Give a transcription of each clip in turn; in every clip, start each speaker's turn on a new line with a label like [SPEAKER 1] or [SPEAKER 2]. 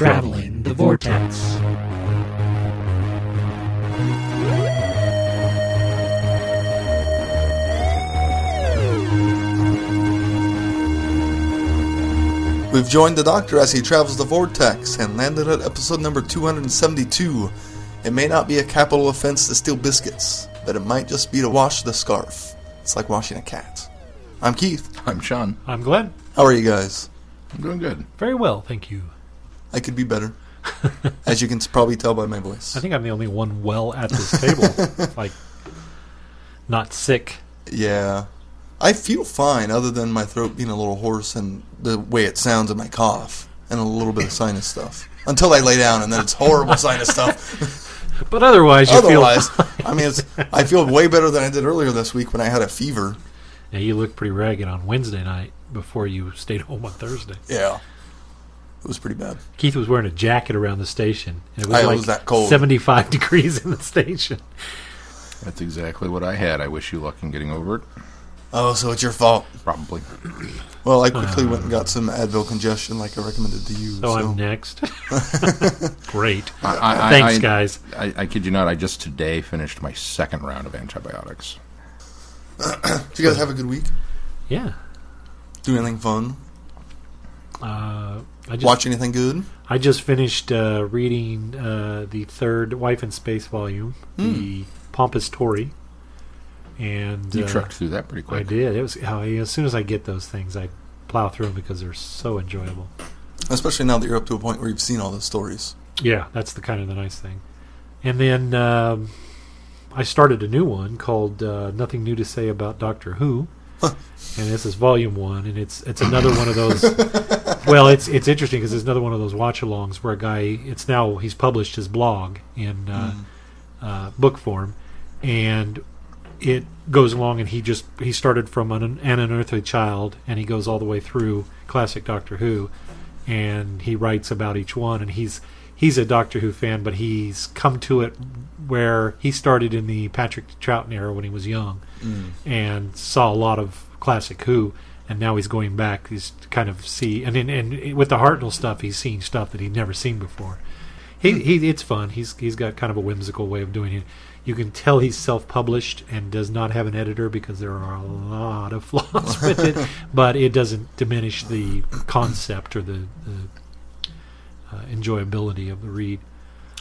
[SPEAKER 1] Traveling the Vortex.
[SPEAKER 2] We've joined the Doctor as he travels the vortex and landed at episode number 272. It may not be a capital offense to steal biscuits, but it might just be to wash the scarf. It's like washing a cat. I'm Keith.
[SPEAKER 3] I'm Sean.
[SPEAKER 4] I'm Glenn.
[SPEAKER 2] How are you guys?
[SPEAKER 3] I'm doing good.
[SPEAKER 4] Very well, thank you.
[SPEAKER 2] I could be better. as you can probably tell by my voice.
[SPEAKER 4] I think I'm the only one well at this table. like, not sick.
[SPEAKER 2] Yeah. I feel fine, other than my throat being a little hoarse and the way it sounds in my cough, and a little bit of sinus stuff. Until I lay down, and then it's horrible sinus stuff.
[SPEAKER 4] But otherwise, you
[SPEAKER 2] Otherwise,
[SPEAKER 4] feel.
[SPEAKER 2] I mean, it's, I feel way better than I did earlier this week when I had a fever.
[SPEAKER 4] Yeah, you looked pretty ragged on Wednesday night before you stayed home on Thursday.
[SPEAKER 2] Yeah. It was pretty bad.
[SPEAKER 4] Keith was wearing a jacket around the station, and it was
[SPEAKER 2] I
[SPEAKER 4] like
[SPEAKER 2] was that cold.
[SPEAKER 4] 75 degrees in the station.
[SPEAKER 3] That's exactly what I had. I wish you luck in getting over it.
[SPEAKER 2] Oh, so it's your fault.
[SPEAKER 3] Probably.
[SPEAKER 2] Well, I quickly went and got some Advil congestion like I recommended to you.
[SPEAKER 4] So,
[SPEAKER 2] So,
[SPEAKER 4] I'm next. Great.
[SPEAKER 3] I, I, I-
[SPEAKER 4] Thanks,
[SPEAKER 3] I-
[SPEAKER 4] guys.
[SPEAKER 3] I, I kid you not. I just today finished my second round of antibiotics.
[SPEAKER 2] Did you guys have a good week?
[SPEAKER 4] Yeah.
[SPEAKER 2] Do anything fun?
[SPEAKER 4] Uh, I just
[SPEAKER 2] Watch anything good?
[SPEAKER 4] I just finished uh, reading uh, the third Wife in Space volume, the Pompous Tory, and
[SPEAKER 3] You
[SPEAKER 4] uh,
[SPEAKER 3] trucked through that pretty quick.
[SPEAKER 4] I did. It was as soon as I get those things, I plow through them because they're so enjoyable.
[SPEAKER 2] Especially now that you're up to a point where you've seen all the stories.
[SPEAKER 4] Yeah, that's the kind of the nice thing. And then um, I started a new one called uh, "Nothing New to Say About Doctor Who," and this is volume one, and it's it's another one of those. well, it's it's interesting because it's another one of those watch-alongs where a guy. It's now he's published his blog in uh, uh, book form, and it goes along, and he just he started from an, an unearthly child, and he goes all the way through classic Doctor Who, and he writes about each one, and he's he's a Doctor Who fan, but he's come to it where he started in the Patrick Troughton era when he was young, and saw a lot of classic Who, and now he's going back. He's kind of see, and and, and with the Hartnell stuff, he's seen stuff that he'd never seen before. He, he it's fun. He's he's got kind of a whimsical way of doing it. You can tell he's self-published and does not have an editor because there are a lot of flaws with it, but it doesn't diminish the concept or the, the uh, enjoyability of the read.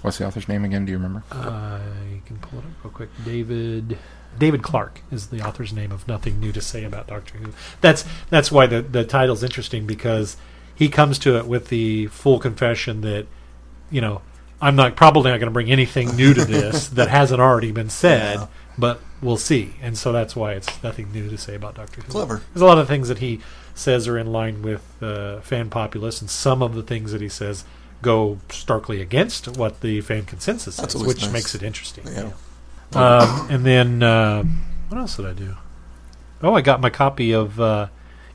[SPEAKER 3] What's the author's name again? Do you remember?
[SPEAKER 4] I can pull it up real quick. David David Clark is the author's name of Nothing New to Say About Doctor Who. That's that's why the the title's interesting because he comes to it with the full confession that you know I'm not probably not going to bring anything new to this that hasn't already been said,
[SPEAKER 2] Yeah.
[SPEAKER 4] but we'll see. And so that's why it's nothing new to say about Doctor Who.
[SPEAKER 2] Clever.
[SPEAKER 4] There's a lot of things that he says are in line with uh, fan populace, and some of the things that he says go starkly against what the fan consensus
[SPEAKER 2] That's
[SPEAKER 4] says, which
[SPEAKER 2] nice.
[SPEAKER 4] makes it interesting.
[SPEAKER 2] Yeah.
[SPEAKER 4] Um, and then uh, what else did I do? Oh, I got my copy of uh,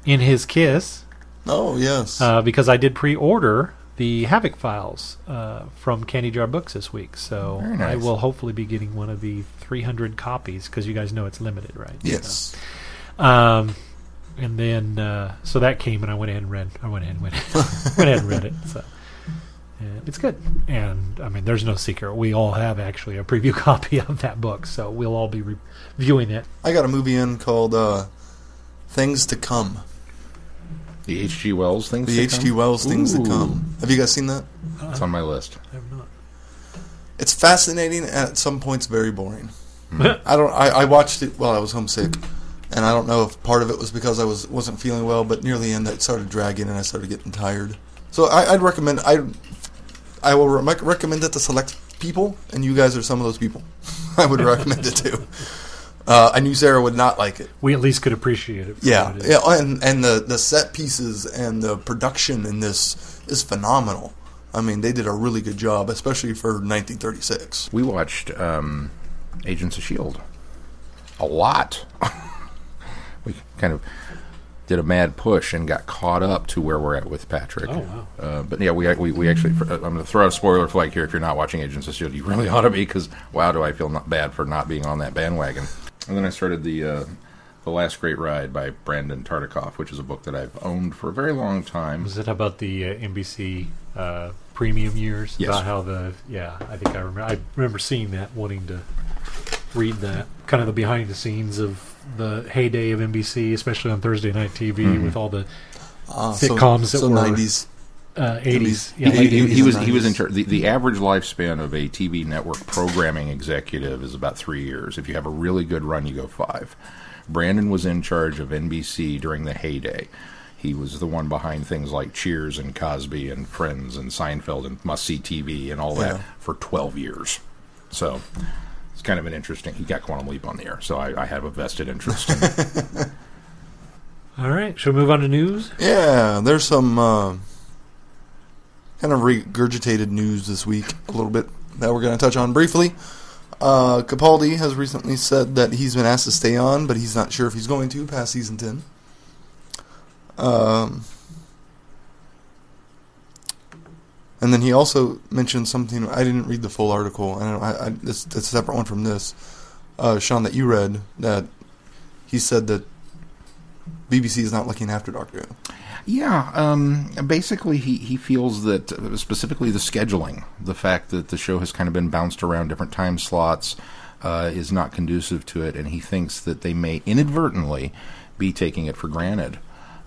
[SPEAKER 4] In His Kiss
[SPEAKER 2] Oh, yes.
[SPEAKER 4] uh, because I did pre-order the Havoc Files uh, from Candy Jar Books this week. So
[SPEAKER 3] Very
[SPEAKER 4] I will hopefully be getting one of the 300 copies because you guys know it's limited, right?
[SPEAKER 2] yes.
[SPEAKER 4] Um, and then uh, so that came, and I went ahead and read. I went ahead and went, went ahead and read it. So it's good. And I mean, there's no secret. We all have actually a preview copy of that book, so we'll all be reviewing it.
[SPEAKER 2] I got a movie in called uh, Things to Come.
[SPEAKER 3] The H.G. Wells thing.
[SPEAKER 2] The H.G. Wells Things to Come. Have you guys seen that?
[SPEAKER 3] It's on my list.
[SPEAKER 4] I have not.
[SPEAKER 2] It's fascinating and at some points very boring. I don't. I, I watched it while I was homesick, and I don't know if part of it was because I was wasn't feeling well. But near the end, it started dragging, and I started getting tired. So I, I'd recommend. I I will re- recommend it to select people, and you guys are some of those people. I would recommend it to. Uh, I knew Sarah would not like it.
[SPEAKER 4] We at least could appreciate it. for
[SPEAKER 2] Yeah,
[SPEAKER 4] what it is.
[SPEAKER 2] yeah, and and the the set pieces and the production in this is phenomenal. I mean, they did a really good job, especially for 1936.
[SPEAKER 3] We watched um, Agents of Shield a lot. we kind of did a mad push and got caught up to where we're at with Patrick.
[SPEAKER 4] Oh, wow.
[SPEAKER 3] Uh, but yeah, we we, we actually. I'm going to throw a spoiler flag here. If you're not watching Agents of Shield, you really ought to be because wow, do I feel not bad for not being on that bandwagon. And then I started the uh, the Last Great Ride by Brandon Tartikoff, which is a book that I've owned for a very long time.
[SPEAKER 4] Was it about the uh, NBC uh, premium years
[SPEAKER 3] Yes.
[SPEAKER 4] about how the yeah I think I remember I remember seeing that wanting to read that kind of the behind the scenes of the heyday of NBC especially on Thursday night TV
[SPEAKER 3] Mhm.
[SPEAKER 4] with all the
[SPEAKER 2] Uh,
[SPEAKER 4] Sitcoms that
[SPEAKER 2] so, so
[SPEAKER 4] were-
[SPEAKER 2] 90s.
[SPEAKER 4] uh, 80s
[SPEAKER 2] He-
[SPEAKER 4] yeah
[SPEAKER 3] he, he-
[SPEAKER 4] 80s
[SPEAKER 3] he was
[SPEAKER 2] and
[SPEAKER 3] he was in charge. The, the average lifespan of a TV network programming executive is about three years. If you have a really good run, you go five. Brandon was in charge of NBC during the heyday. He was the one behind things like Cheers and Cosby and Friends and Seinfeld and Must See TV and all that
[SPEAKER 2] Yeah.
[SPEAKER 3] for 12 years. So it's kind of an interesting. He got Quantum Leap on the air, so I, I have a vested interest. in
[SPEAKER 4] all right shall we move on to news
[SPEAKER 2] Yeah, there's some uh, kind of regurgitated news this week, a little bit that we're going to touch on briefly. Uh, Capaldi has recently said that he's been asked to stay on, but he's not sure if he's going to past season 10. Um, and then he also mentioned something. I didn't read the full article. Don't. I, I, it's, it's a separate one from this, uh, Sean, that you read. That he said that BBC is not looking after Doctor Who.
[SPEAKER 3] Yeah, um, basically, he, he feels that uh, specifically the scheduling, the fact that the show has kind of been bounced around different time slots, uh, is not conducive to it, and he thinks that they may inadvertently be taking it for granted.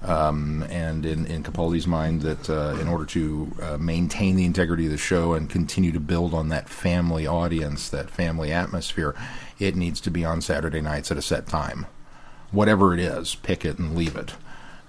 [SPEAKER 3] Um, and in, in Capaldi's mind, that uh, in order to uh, maintain the integrity of the show and continue to build on that family audience, that family atmosphere, it needs to be on Saturday nights at a set time whatever it is, pick it and leave it.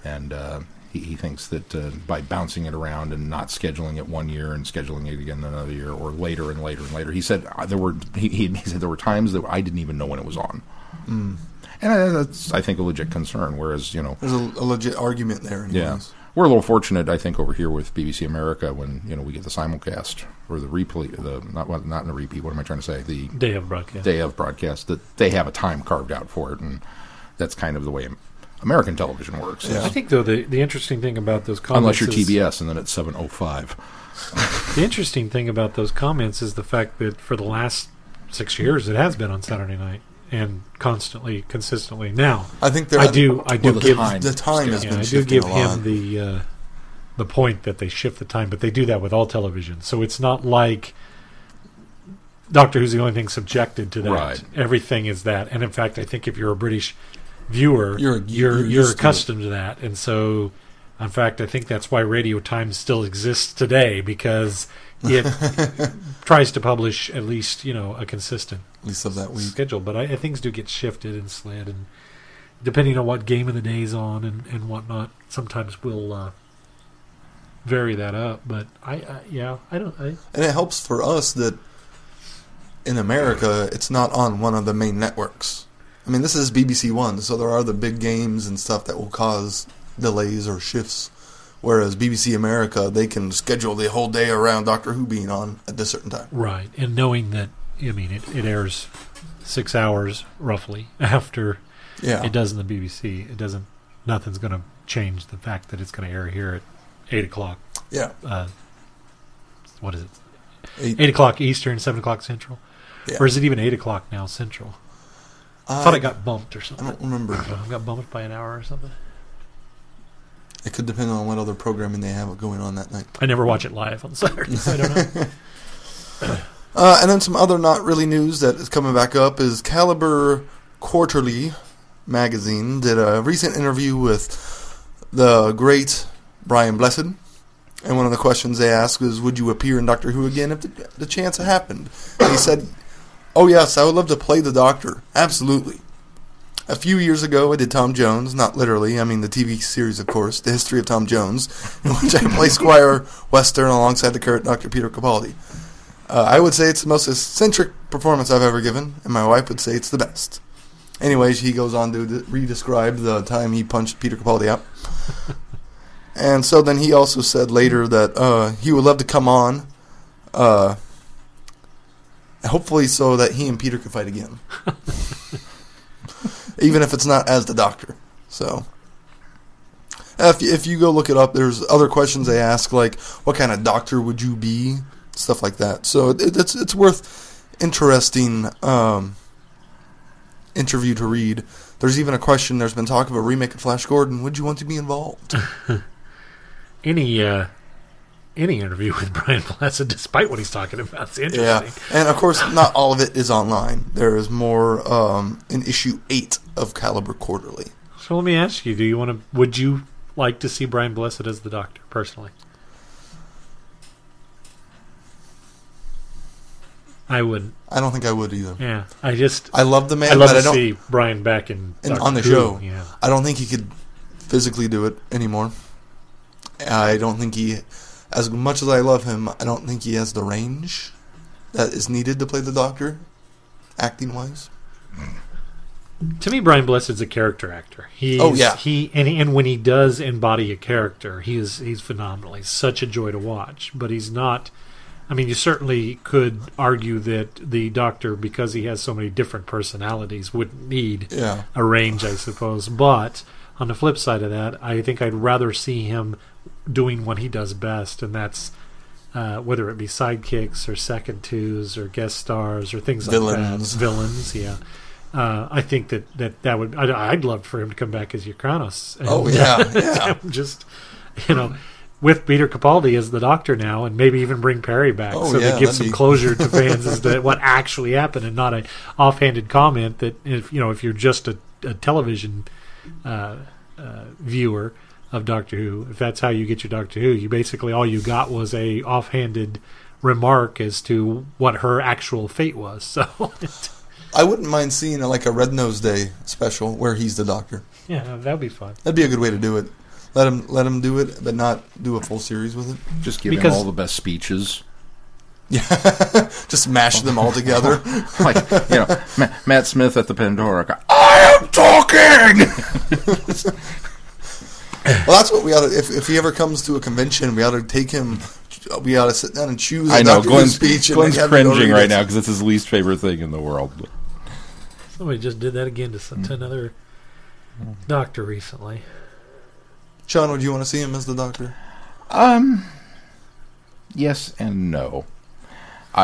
[SPEAKER 3] And uh, he, he thinks that uh, by bouncing it around and not scheduling it one year and scheduling it again another year, or later and later and later, he said uh, there were he, he said there were times that I didn't even know when it was on.
[SPEAKER 2] Mm.
[SPEAKER 3] And uh, that's I think a legit concern. Whereas you know,
[SPEAKER 2] There's a, a legit argument there. Anyways.
[SPEAKER 3] yeah, we're a little fortunate I think over here with BBC America when you know we get the simulcast or the replay, the not well, not in the repeat. What am I trying to say? The
[SPEAKER 4] day of broadcast
[SPEAKER 3] day of broadcast that they have a time carved out for it, and that's kind of the way American television works.
[SPEAKER 2] Yeah.
[SPEAKER 4] I think though the the interesting thing about those comments
[SPEAKER 3] Unless you're
[SPEAKER 4] is-
[SPEAKER 3] TBS, and then it's seven oh five.
[SPEAKER 4] The interesting thing about those comments is the fact that for the last six years it has been on Saturday night and constantly, consistently. Now,
[SPEAKER 2] I think there.
[SPEAKER 4] I do, I do
[SPEAKER 3] the
[SPEAKER 4] give,
[SPEAKER 3] time.
[SPEAKER 2] The time has
[SPEAKER 4] yeah,
[SPEAKER 2] been
[SPEAKER 4] I do give
[SPEAKER 2] a lot.
[SPEAKER 4] him the uh, the point that they shift the time, but they do that with all television. So it's not like Doctor Who's the only thing subjected to that.
[SPEAKER 3] Right.
[SPEAKER 4] Everything is that, and in fact, I think if you're a British viewer,
[SPEAKER 2] You're-
[SPEAKER 4] you're
[SPEAKER 2] you're
[SPEAKER 4] you're,
[SPEAKER 2] used to
[SPEAKER 4] accustomed to that, and so. In fact, I think that's why Radio time still exists today because it tries to publish at least you know a consistent
[SPEAKER 2] At least of that week.
[SPEAKER 4] schedule. But I, I, things do get shifted and slid, and depending on what game of the day is on and, and whatnot, sometimes we'll uh, vary that up. But I, I yeah, I don't. I,
[SPEAKER 2] And it helps for us that in America, it's not on one of the main networks. I mean, this is BBC One, so there are the big games and stuff that will cause delays or shifts. Whereas BBC America, they can schedule the whole day around Doctor Who being on at this certain time.
[SPEAKER 4] right, and knowing that I mean it, it airs six hours roughly after
[SPEAKER 2] Yeah,
[SPEAKER 4] it does in the BBC. It doesn't. Nothing's going to change the fact that it's going to air here at eight o'clock.
[SPEAKER 2] yeah.
[SPEAKER 4] Uh, what is it?
[SPEAKER 2] Eight,
[SPEAKER 4] Eight o'clock Eastern, seven o'clock Central,
[SPEAKER 2] yeah.
[SPEAKER 4] or is it even eight o'clock now Central? I thought it got bumped or something.
[SPEAKER 2] I don't remember.
[SPEAKER 4] I got bumped by an hour or something.
[SPEAKER 2] It could depend on what other programming they have going on that night.
[SPEAKER 4] I never watch it live on Saturday, so I don't know.
[SPEAKER 2] Uh, and then some other not really news that is coming back up is Caliber Quarterly magazine did a recent interview with the great Brian Blessed. And one of the questions they asked was, Would you appear in Doctor Who again if the, the chance happened? And he said, Oh, yes, I would love to play the Doctor. Absolutely. A few years ago, I did Tom Jones, not literally, I mean the TV series, of course, The History of Tom Jones, in which I play Squire Western alongside the current Dr. Peter Capaldi. Uh, I would say it's the most eccentric performance I've ever given, and my wife would say it's the best. Anyways, he goes on to de- re-describe the time he punched Peter Capaldi out. and so then he also said later that uh, he would love to come on, uh, hopefully so that he and Peter could fight again. Even if it's not as the Doctor. So, if if you go look it up, there's other questions they ask like, "What kind of doctor would you be?" Stuff like that. So it, it's it's worth interesting um, interview to read. There's even a question. There's been talk of a remake of Flash Gordon. Would you want to be involved?
[SPEAKER 4] any uh, any interview with Brian Blessed, despite what he's talking about. It's interesting.
[SPEAKER 2] Yeah, and of course, not all of it is online. There is more um, in issue eight of Caliber Quarterly.
[SPEAKER 4] So let me ask you: Do you want to? Would you like to see Brian Blessed as the Doctor personally? I wouldn't.
[SPEAKER 2] I don't think I would either.
[SPEAKER 4] Yeah, I just
[SPEAKER 2] I love the man,
[SPEAKER 4] I love
[SPEAKER 2] but
[SPEAKER 4] to
[SPEAKER 2] I don't.
[SPEAKER 4] see Brian back in Doctor
[SPEAKER 2] on the
[SPEAKER 4] Who,
[SPEAKER 2] show.
[SPEAKER 4] Yeah,
[SPEAKER 2] I don't think he could physically do it anymore. I don't think he, as much as I love him, I don't think he has the range that is needed to play the Doctor, acting wise.
[SPEAKER 4] to me, Brian Blessed's a character actor. He's,
[SPEAKER 2] Oh, yeah.
[SPEAKER 4] he and and when he does embody a character, he is he's phenomenal. He's such a joy to watch. But he's not. I mean, you certainly could argue that the Doctor, because he has so many different personalities, wouldn't need
[SPEAKER 2] Yeah,
[SPEAKER 4] a range, I suppose. But on the flip side of that, I think I'd rather see him doing what he does best, and that's uh, whether it be sidekicks or second twos or guest stars or things
[SPEAKER 2] Villains.
[SPEAKER 4] like that. Villains, yeah. Uh, I think that, that that would I'd, I'd love for him to come back as Yrcanos. And,
[SPEAKER 2] Oh, yeah, yeah.
[SPEAKER 4] just you know. With Peter Capaldi as the Doctor now, and maybe even bring Peri back,
[SPEAKER 2] Oh,
[SPEAKER 4] so
[SPEAKER 2] yeah,
[SPEAKER 4] they give some
[SPEAKER 2] be-
[SPEAKER 4] closure to fans as to what actually happened, and not a offhanded comment that if you know if you're just a, a television uh, uh, viewer of Doctor Who, if that's how you get your Doctor Who, you basically all you got was a offhanded remark as to what her actual fate was. So
[SPEAKER 2] I wouldn't mind seeing like a Red Nose Day special where he's the Doctor.
[SPEAKER 4] yeah, that'd be fun.
[SPEAKER 2] That'd be a good way to do it. Let him let him do it, but not do a full series with it.
[SPEAKER 3] Just give
[SPEAKER 4] Because-
[SPEAKER 3] him all the best speeches.
[SPEAKER 2] Yeah, just mash them all together.
[SPEAKER 3] like you know, Ma- Matt Smith at the Pandorica. I am talking.
[SPEAKER 2] Well, that's what we ought to. If, if he ever comes to a convention, we ought to take him. We ought to sit down and choose.
[SPEAKER 3] I know Glenn's,
[SPEAKER 2] speech.
[SPEAKER 3] Glenn's
[SPEAKER 2] have
[SPEAKER 3] cringing right now because it's his least favorite thing in the world.
[SPEAKER 4] Somebody just did that again to, some, to another Doctor recently.
[SPEAKER 2] Sean, would you want to see him as the Doctor?
[SPEAKER 3] Um, yes and no.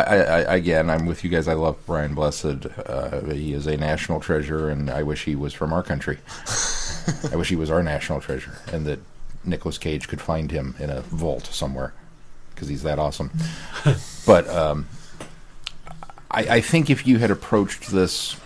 [SPEAKER 3] I, I, again, I'm with you guys. I love Brian Blessed. Uh, he is a national treasure, and I wish he was from our country. I wish he was our national treasure, and that Nicolas Cage could find him in a vault somewhere because he's that awesome. but um, I, I think if you had approached this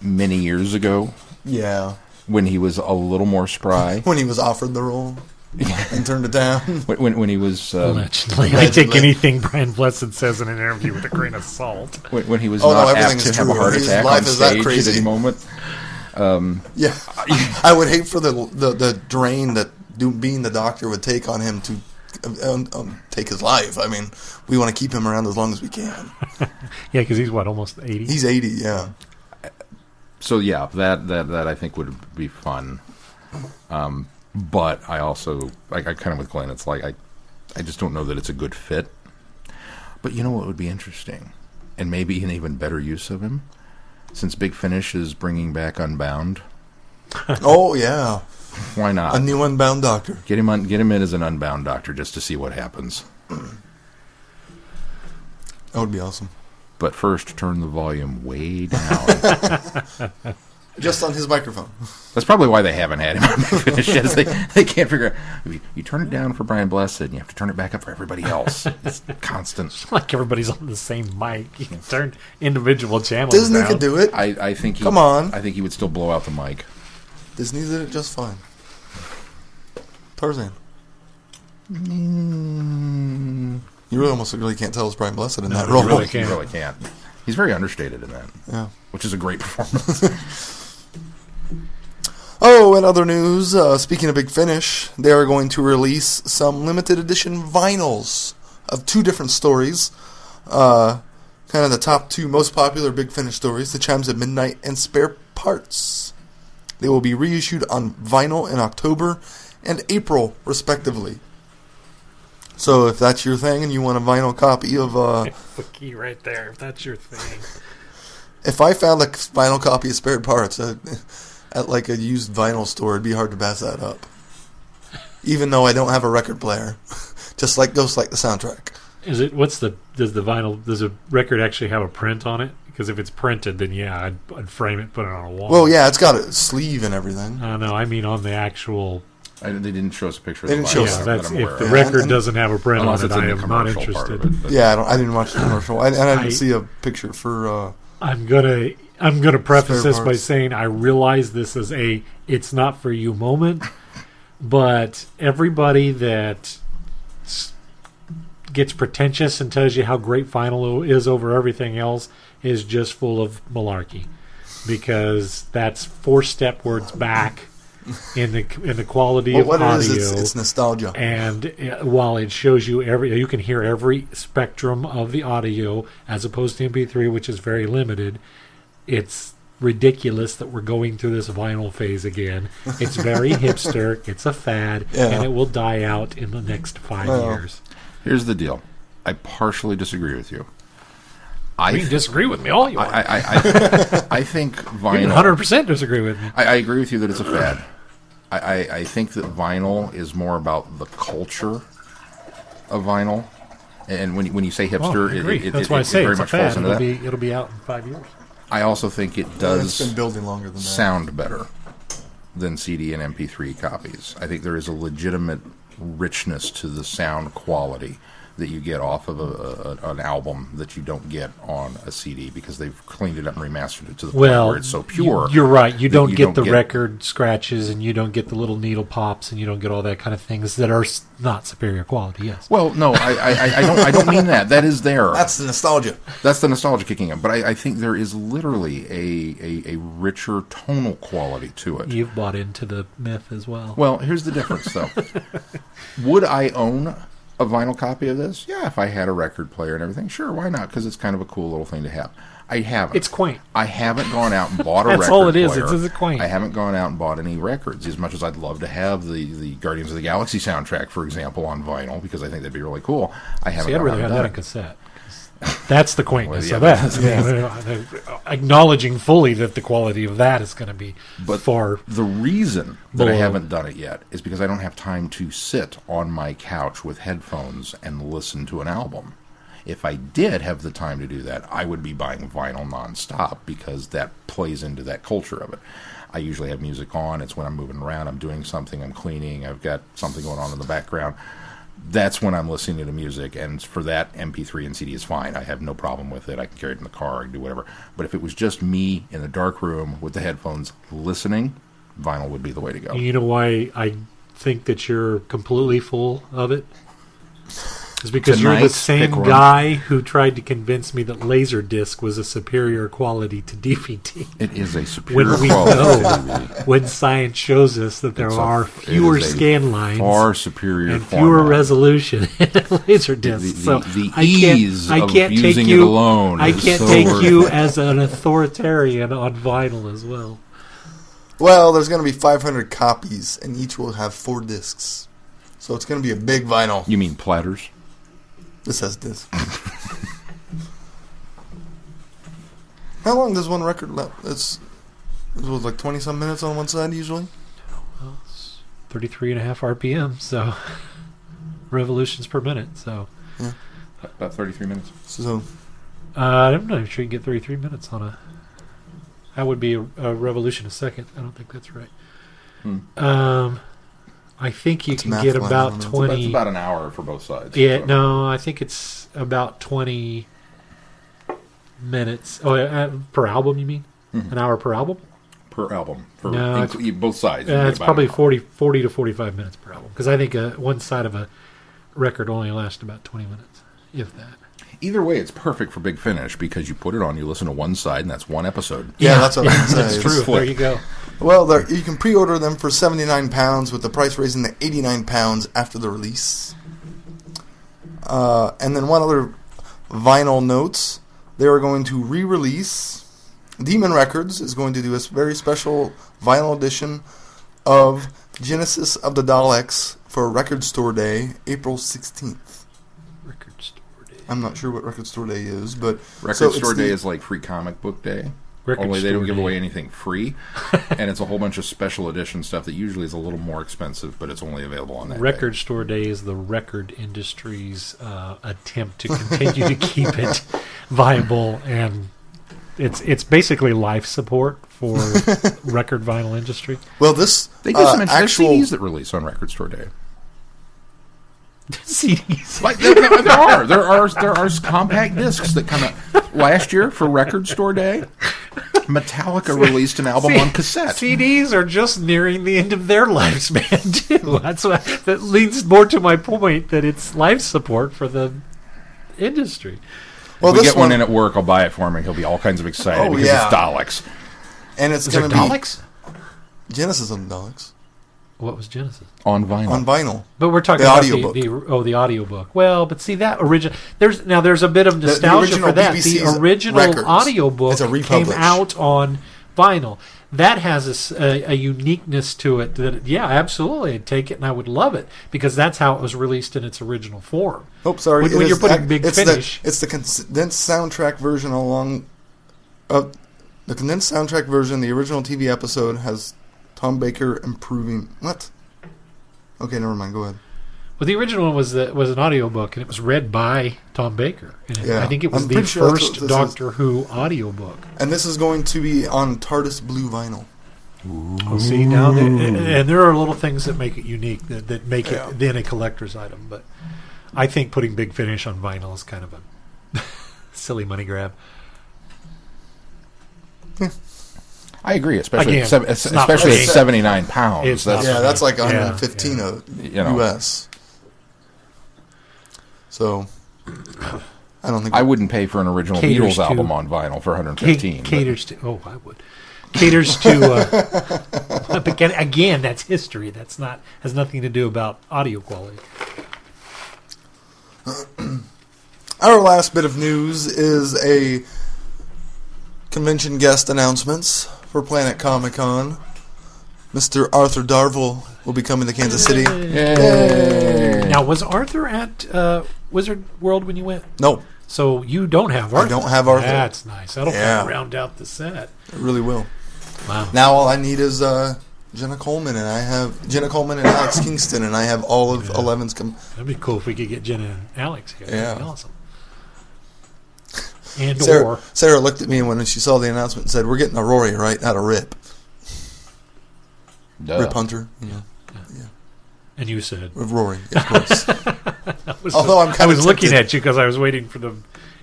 [SPEAKER 3] many years ago,
[SPEAKER 2] Yeah,
[SPEAKER 3] when he was a little more spry,
[SPEAKER 2] when he was offered the role and turned it down.
[SPEAKER 3] when, when, when he was um,
[SPEAKER 4] Allegedly, I take anything Brian Blessed says in an interview with a grain of salt.
[SPEAKER 3] when, when he was
[SPEAKER 2] Oh,
[SPEAKER 3] not
[SPEAKER 2] everything
[SPEAKER 3] apt
[SPEAKER 2] is
[SPEAKER 3] to have a heart
[SPEAKER 2] His
[SPEAKER 3] attack
[SPEAKER 2] life
[SPEAKER 3] on
[SPEAKER 2] is that
[SPEAKER 3] stage at any moment.
[SPEAKER 2] Yeah, I would hate for the the, the drain that do, being the Doctor would take on him to um, um, take his life. I mean, we want to keep him around as long as we can.
[SPEAKER 4] Yeah, because he's what almost eighty.
[SPEAKER 2] He's eighty. Yeah,
[SPEAKER 3] So yeah, that that that I think would be fun. Um, but I also like I kind of with Glenn. It's like I I just don't know that it's a good fit. But you know what would be interesting, and maybe an even better use of him, since Big Finish is bringing back Unbound.
[SPEAKER 2] oh yeah,
[SPEAKER 3] Why not?
[SPEAKER 2] a new Unbound Doctor.
[SPEAKER 3] Get him on, get him in as an Unbound Doctor just to see what happens.
[SPEAKER 2] That would be awesome.
[SPEAKER 3] But first, turn the volume way down.
[SPEAKER 2] Just on his microphone.
[SPEAKER 3] That's probably why they haven't had him on Big Finish. Is they, they can't figure out. You, you turn it down for Brian Blessed, and you have to turn it back up for everybody else. It's constant.
[SPEAKER 4] like everybody's on the same mic. You can turn individual channels.
[SPEAKER 2] Disney
[SPEAKER 4] down.
[SPEAKER 2] could do it.
[SPEAKER 3] I, I think. He,
[SPEAKER 2] Come on.
[SPEAKER 3] I think he would still blow out the mic.
[SPEAKER 2] Disney did it just fine. Tarzan. Mm. You really almost really can't tell it's Brian Blessed in that
[SPEAKER 4] you
[SPEAKER 2] role.
[SPEAKER 4] really can't.
[SPEAKER 3] really can't. He's very understated in that,
[SPEAKER 2] Yeah.
[SPEAKER 3] which is a great performance.
[SPEAKER 2] Oh, and other news. Uh, speaking of Big Finish, they are going to release some limited edition vinyls of two different stories. Uh, kind of the top two most popular Big Finish stories: "The Chimes of Midnight" and "Spare Parts." They will be reissued on vinyl in October and April, respectively. So, if that's your thing and you want a vinyl copy of, uh,
[SPEAKER 4] the key right there. If that's your thing.
[SPEAKER 2] if I found a vinyl copy of "Spare Parts" uh, at like a used vinyl store, it'd be hard to pass that up. Even though I don't have a record player, just like Ghost like the soundtrack.
[SPEAKER 4] Is it? What's the? Does the vinyl? Does a record actually have a print on it? Because if it's printed, then yeah, I'd, I'd frame it, put it on a wall.
[SPEAKER 2] Well, yeah, it's got a sleeve and everything.
[SPEAKER 4] I don't know. I mean, on the actual
[SPEAKER 3] I, they didn't show us a picture.
[SPEAKER 2] They
[SPEAKER 3] of the
[SPEAKER 2] didn't show us
[SPEAKER 4] Yeah,
[SPEAKER 3] that
[SPEAKER 4] that's if the
[SPEAKER 3] of.
[SPEAKER 2] rec-
[SPEAKER 4] record
[SPEAKER 2] and-
[SPEAKER 4] doesn't have a print on it. I am not interested.
[SPEAKER 3] it.
[SPEAKER 2] Yeah, I, don't, I didn't watch the commercial, I, and I didn't
[SPEAKER 4] I-
[SPEAKER 2] see a picture for. Uh,
[SPEAKER 4] I'm gonna I'm gonna preface this by saying I realize this is a it's not for you moment, but everybody that gets pretentious and tells you how great vinyl is over everything else is just full of malarkey, because that's four step words back in the in the quality
[SPEAKER 2] well,
[SPEAKER 4] of
[SPEAKER 2] what
[SPEAKER 4] audio.
[SPEAKER 2] is, it's, it's nostalgia.
[SPEAKER 4] And uh, while it shows you every, you can hear every spectrum of the audio as opposed to MP3, which is very limited. It's ridiculous that we're going through this vinyl phase again. It's very hipster. It's a fad,
[SPEAKER 2] Yeah.
[SPEAKER 4] and it will die out in the next five
[SPEAKER 2] Well,
[SPEAKER 4] years.
[SPEAKER 3] Here's the deal. I partially disagree with you. I
[SPEAKER 4] You can disagree with me all you want.
[SPEAKER 3] I, I, I, I think vinyl.
[SPEAKER 4] 100% disagree with me.
[SPEAKER 3] I, I agree with you that it's a fad. I, think that vinyl is more about the culture of vinyl. And when you, when you say
[SPEAKER 4] Oh,
[SPEAKER 3] hipster,
[SPEAKER 4] I
[SPEAKER 3] it, it, it,
[SPEAKER 4] That's
[SPEAKER 3] it,
[SPEAKER 4] why I
[SPEAKER 3] it
[SPEAKER 4] say
[SPEAKER 3] very
[SPEAKER 4] it's a
[SPEAKER 3] much falls into
[SPEAKER 4] It'll
[SPEAKER 3] that.
[SPEAKER 4] be, it'll be out in five years.
[SPEAKER 3] I also think it
[SPEAKER 2] it's
[SPEAKER 3] does
[SPEAKER 2] been building longer than that.
[SPEAKER 3] sound better than CD and MP3 copies. I think there is a legitimate richness to the sound quality that you get off of a, a, an album that you don't get on a CD because they've cleaned it up and remastered it to the point where it's so pure.
[SPEAKER 4] you- You're right. You don't
[SPEAKER 3] you
[SPEAKER 4] get
[SPEAKER 3] don't
[SPEAKER 4] the
[SPEAKER 3] get-
[SPEAKER 4] record scratches, and you don't get the little needle pops, and you don't get all that kind of things that are not superior quality. Yes.
[SPEAKER 3] Well, no, I, I, I- I don't. I don't mean that. That is there.
[SPEAKER 2] That's the nostalgia.
[SPEAKER 3] That's the nostalgia kicking in. But I, I think there is literally a, a, a richer tonal quality to it.
[SPEAKER 4] You've bought into the myth as well.
[SPEAKER 3] Well, here's the difference, though. Would I own a vinyl copy of this? Yeah, if I had a record player and everything, sure, why not? Because it's kind of a cool little thing to have. I haven't.
[SPEAKER 4] It's quaint.
[SPEAKER 3] I haven't gone out and bought a
[SPEAKER 4] That's
[SPEAKER 3] record
[SPEAKER 4] all it is.
[SPEAKER 3] player.
[SPEAKER 4] It's- it's quaint.
[SPEAKER 3] I haven't gone out and bought any records. As much as I'd love to have the, the Guardians of the Galaxy soundtrack, for example, on vinyl, because I think that'd be really cool. I haven't
[SPEAKER 4] See, I'd rather
[SPEAKER 3] out
[SPEAKER 4] have that on cassette. That's the quaintness
[SPEAKER 3] Well,
[SPEAKER 4] of
[SPEAKER 3] yeah,
[SPEAKER 4] that. I mean, uh, acknowledging fully that the quality of that is going to be
[SPEAKER 3] But
[SPEAKER 4] far.
[SPEAKER 3] the reason that I haven't done it yet is because I don't have time to sit on my couch with headphones and listen to an album. If I did have the time to do that, I would be buying vinyl nonstop because that plays into that culture of it. I usually have music on. It's when I'm moving around, I'm doing something, I'm cleaning, I've got something going on in the background. That's when I'm listening to music, and for that, MP3 and CD is fine. I have no problem with it. I can carry it in the car, I can do whatever. But if it was just me in a dark room with the headphones listening, vinyl would be the way to go.
[SPEAKER 4] You know why I think that you're completely full of it? Is because you're the same guy who tried to convince me that Laserdisc was a superior quality to DVD.
[SPEAKER 3] It is a superior
[SPEAKER 4] When we
[SPEAKER 3] quality
[SPEAKER 4] know
[SPEAKER 3] DVD.
[SPEAKER 4] when science shows us that there
[SPEAKER 3] It's
[SPEAKER 4] are
[SPEAKER 3] it
[SPEAKER 4] fewer
[SPEAKER 3] is a
[SPEAKER 4] scan lines
[SPEAKER 3] far superior
[SPEAKER 4] and fewer
[SPEAKER 3] format.
[SPEAKER 4] resolution in Laserdisc.
[SPEAKER 3] The- the-
[SPEAKER 4] so
[SPEAKER 3] the
[SPEAKER 4] I can't,
[SPEAKER 3] ease
[SPEAKER 4] I
[SPEAKER 3] of
[SPEAKER 4] can't take
[SPEAKER 3] using it
[SPEAKER 4] you
[SPEAKER 3] alone
[SPEAKER 4] I can't
[SPEAKER 3] so
[SPEAKER 4] take
[SPEAKER 3] worth
[SPEAKER 4] you as an authoritarian on vinyl as well.
[SPEAKER 2] Well, there's going to be 500 copies, and each will have four discs. So it's going to be a big vinyl.
[SPEAKER 3] You mean platters?
[SPEAKER 2] This has this. How long does one record last? It's it was like 20 some minutes on one side usually.
[SPEAKER 4] 33 and a half RPM, so revolutions per minute. So
[SPEAKER 3] About 33 minutes.
[SPEAKER 2] So
[SPEAKER 4] uh, I'm not even sure you can get 33 minutes on a. That would be a, a revolution a second. I don't think that's right.
[SPEAKER 3] Hmm.
[SPEAKER 4] Um, I think you
[SPEAKER 2] It's
[SPEAKER 4] can get about
[SPEAKER 2] don't know. It's
[SPEAKER 4] 20.
[SPEAKER 3] That's about an hour for both sides.
[SPEAKER 4] Yeah,
[SPEAKER 3] So-
[SPEAKER 4] no, I think it's about 20 minutes. Oh, uh, per album, you mean?
[SPEAKER 3] Mhm.
[SPEAKER 4] An hour per album?
[SPEAKER 3] Per album. For
[SPEAKER 4] No,
[SPEAKER 3] inc- you- both sides. you
[SPEAKER 4] Uh, it's probably
[SPEAKER 3] an
[SPEAKER 4] 40, 40 to 45 minutes per album. Because I think uh, one side of a record only lasts about 20 minutes, if that.
[SPEAKER 3] Either way, it's perfect for Big Finish because you put it on, you listen to one side, and that's one episode.
[SPEAKER 2] yeah, that's what I was
[SPEAKER 4] That's
[SPEAKER 2] saying.
[SPEAKER 4] true. There you go.
[SPEAKER 2] Well, there, you can pre-order them for 79 pounds, with the price raising to 89 pounds after the release. Uh, and then one other vinyl notes: they are going to re-release. Demon Records is going to do a very special vinyl edition of Genesis of the Daleks for Record Store Day, April 16th.
[SPEAKER 4] Record store day.
[SPEAKER 2] I'm not sure what Record Store Day is, but
[SPEAKER 3] Record
[SPEAKER 2] so it's
[SPEAKER 3] Store
[SPEAKER 2] the-
[SPEAKER 3] Day is like free comic book day.
[SPEAKER 4] Record
[SPEAKER 3] Only they don't give
[SPEAKER 4] day.
[SPEAKER 3] away anything free, and it's a whole bunch of special edition stuff that usually is a little more expensive, but it's only available on that
[SPEAKER 4] Record store day is the record industry's uh, attempt to continue to keep it viable and it's it's basically life support for record vinyl industry.
[SPEAKER 2] Well, this
[SPEAKER 3] They do
[SPEAKER 2] uh,
[SPEAKER 3] some interesting
[SPEAKER 2] actual.
[SPEAKER 3] CDs that release on Record Store Day.
[SPEAKER 4] CDs.
[SPEAKER 3] Like there, there, there are there are there are compact discs that come out. Last year for Record Store Day, Metallica released an album on cassette.
[SPEAKER 4] CDs are just nearing the end of their lifespan too. That's why that leads more to my point that it's life support for the industry.
[SPEAKER 2] Well,
[SPEAKER 3] if we
[SPEAKER 2] this
[SPEAKER 3] get one
[SPEAKER 2] one,
[SPEAKER 3] in at work, I'll buy it for him, and he'll be all kinds of excited
[SPEAKER 2] Oh,
[SPEAKER 3] because
[SPEAKER 2] yeah.
[SPEAKER 3] it's Daleks.
[SPEAKER 2] and it's
[SPEAKER 4] Is
[SPEAKER 2] going to be
[SPEAKER 4] Daleks?
[SPEAKER 2] Genesis on Daleks
[SPEAKER 4] What was Genesis?
[SPEAKER 3] on vinyl.
[SPEAKER 2] on vinyl.
[SPEAKER 4] But we're talking
[SPEAKER 2] The
[SPEAKER 4] about
[SPEAKER 2] audiobook.
[SPEAKER 4] the, the oh the audiobook. Well, but see that original there's now there's a bit of
[SPEAKER 2] the
[SPEAKER 4] nostalgia for that.
[SPEAKER 2] BBC's
[SPEAKER 4] the original
[SPEAKER 2] records.
[SPEAKER 4] audiobook
[SPEAKER 2] a
[SPEAKER 4] came out on vinyl. That has a uniqueness to it that yeah, absolutely, I'd take it and I would love it because that's how it was released in its original form.
[SPEAKER 2] Oh, sorry.
[SPEAKER 4] When-
[SPEAKER 2] it
[SPEAKER 4] when
[SPEAKER 2] is
[SPEAKER 4] you're putting
[SPEAKER 2] ac-
[SPEAKER 4] Big
[SPEAKER 2] it's
[SPEAKER 4] Finish.
[SPEAKER 2] The, it's the condensed soundtrack version along. Uh, the condensed soundtrack version, the original TV episode, has Tom Baker improving. What? Okay, never mind. Go ahead.
[SPEAKER 4] Well, the original one was the, was an audiobook and it was read by Tom Baker. And
[SPEAKER 2] Yeah.
[SPEAKER 4] I think it was
[SPEAKER 2] I'm
[SPEAKER 4] the
[SPEAKER 2] sure
[SPEAKER 4] first
[SPEAKER 2] what this
[SPEAKER 4] Doctor Who audiobook.
[SPEAKER 2] And this is going to be on TARDIS blue vinyl.
[SPEAKER 4] Oh, see now, there, and there are little things that make it unique that, that make
[SPEAKER 2] Yeah.
[SPEAKER 4] it then a collector's item. But I think putting Big Finish on vinyl is kind of a silly money grab.
[SPEAKER 3] I agree, especially
[SPEAKER 4] Again,
[SPEAKER 3] at,
[SPEAKER 4] it's not
[SPEAKER 3] especially at
[SPEAKER 4] me.
[SPEAKER 3] seventy nine pounds.
[SPEAKER 4] It's
[SPEAKER 3] That's
[SPEAKER 2] Yeah, that's like
[SPEAKER 4] Yeah,
[SPEAKER 2] 115
[SPEAKER 4] yeah.
[SPEAKER 2] of
[SPEAKER 3] you know.
[SPEAKER 2] US. So, I don't think
[SPEAKER 3] I wouldn't pay for an original
[SPEAKER 4] Caters
[SPEAKER 3] Beatles
[SPEAKER 4] to-
[SPEAKER 3] album on vinyl for one hundred
[SPEAKER 4] Ca-
[SPEAKER 3] fifteen.
[SPEAKER 4] caters to oh, I would caters to. Uh, but again, again, that's history. That's not has nothing to do about audio quality.
[SPEAKER 2] Our last bit of news is a convention guest announcements for Planet Comic Con. Mr. Arthur Darvill will be coming to Kansas City. Yay.
[SPEAKER 4] Now, was Arthur at uh, Wizard World when you went?
[SPEAKER 2] No,
[SPEAKER 4] So you don't have Arthur.
[SPEAKER 2] don't have Arthur.
[SPEAKER 4] That's nice. That'll kind
[SPEAKER 2] Yeah.
[SPEAKER 4] of round out the set.
[SPEAKER 2] it really will.
[SPEAKER 4] Wow.
[SPEAKER 2] Now all I need is uh, Jenna Coleman, and I have Jenna Coleman and Alex Kingston, and I have all of Eleven's. Com-
[SPEAKER 4] That'd be cool if we could get Jenna and Alex here.
[SPEAKER 2] Yeah.
[SPEAKER 4] That'd be awesome. And
[SPEAKER 2] Sarah,
[SPEAKER 4] or
[SPEAKER 2] Sarah looked at me when she saw the announcement and said, "We're getting a Rory, right? Not a Rip.
[SPEAKER 3] Duh.
[SPEAKER 2] Rip Hunter. Yeah,
[SPEAKER 4] and you said
[SPEAKER 2] Rory, of course.
[SPEAKER 4] Was,
[SPEAKER 2] Although I'm
[SPEAKER 4] I
[SPEAKER 2] kinda
[SPEAKER 4] was looking at you because I was waiting for the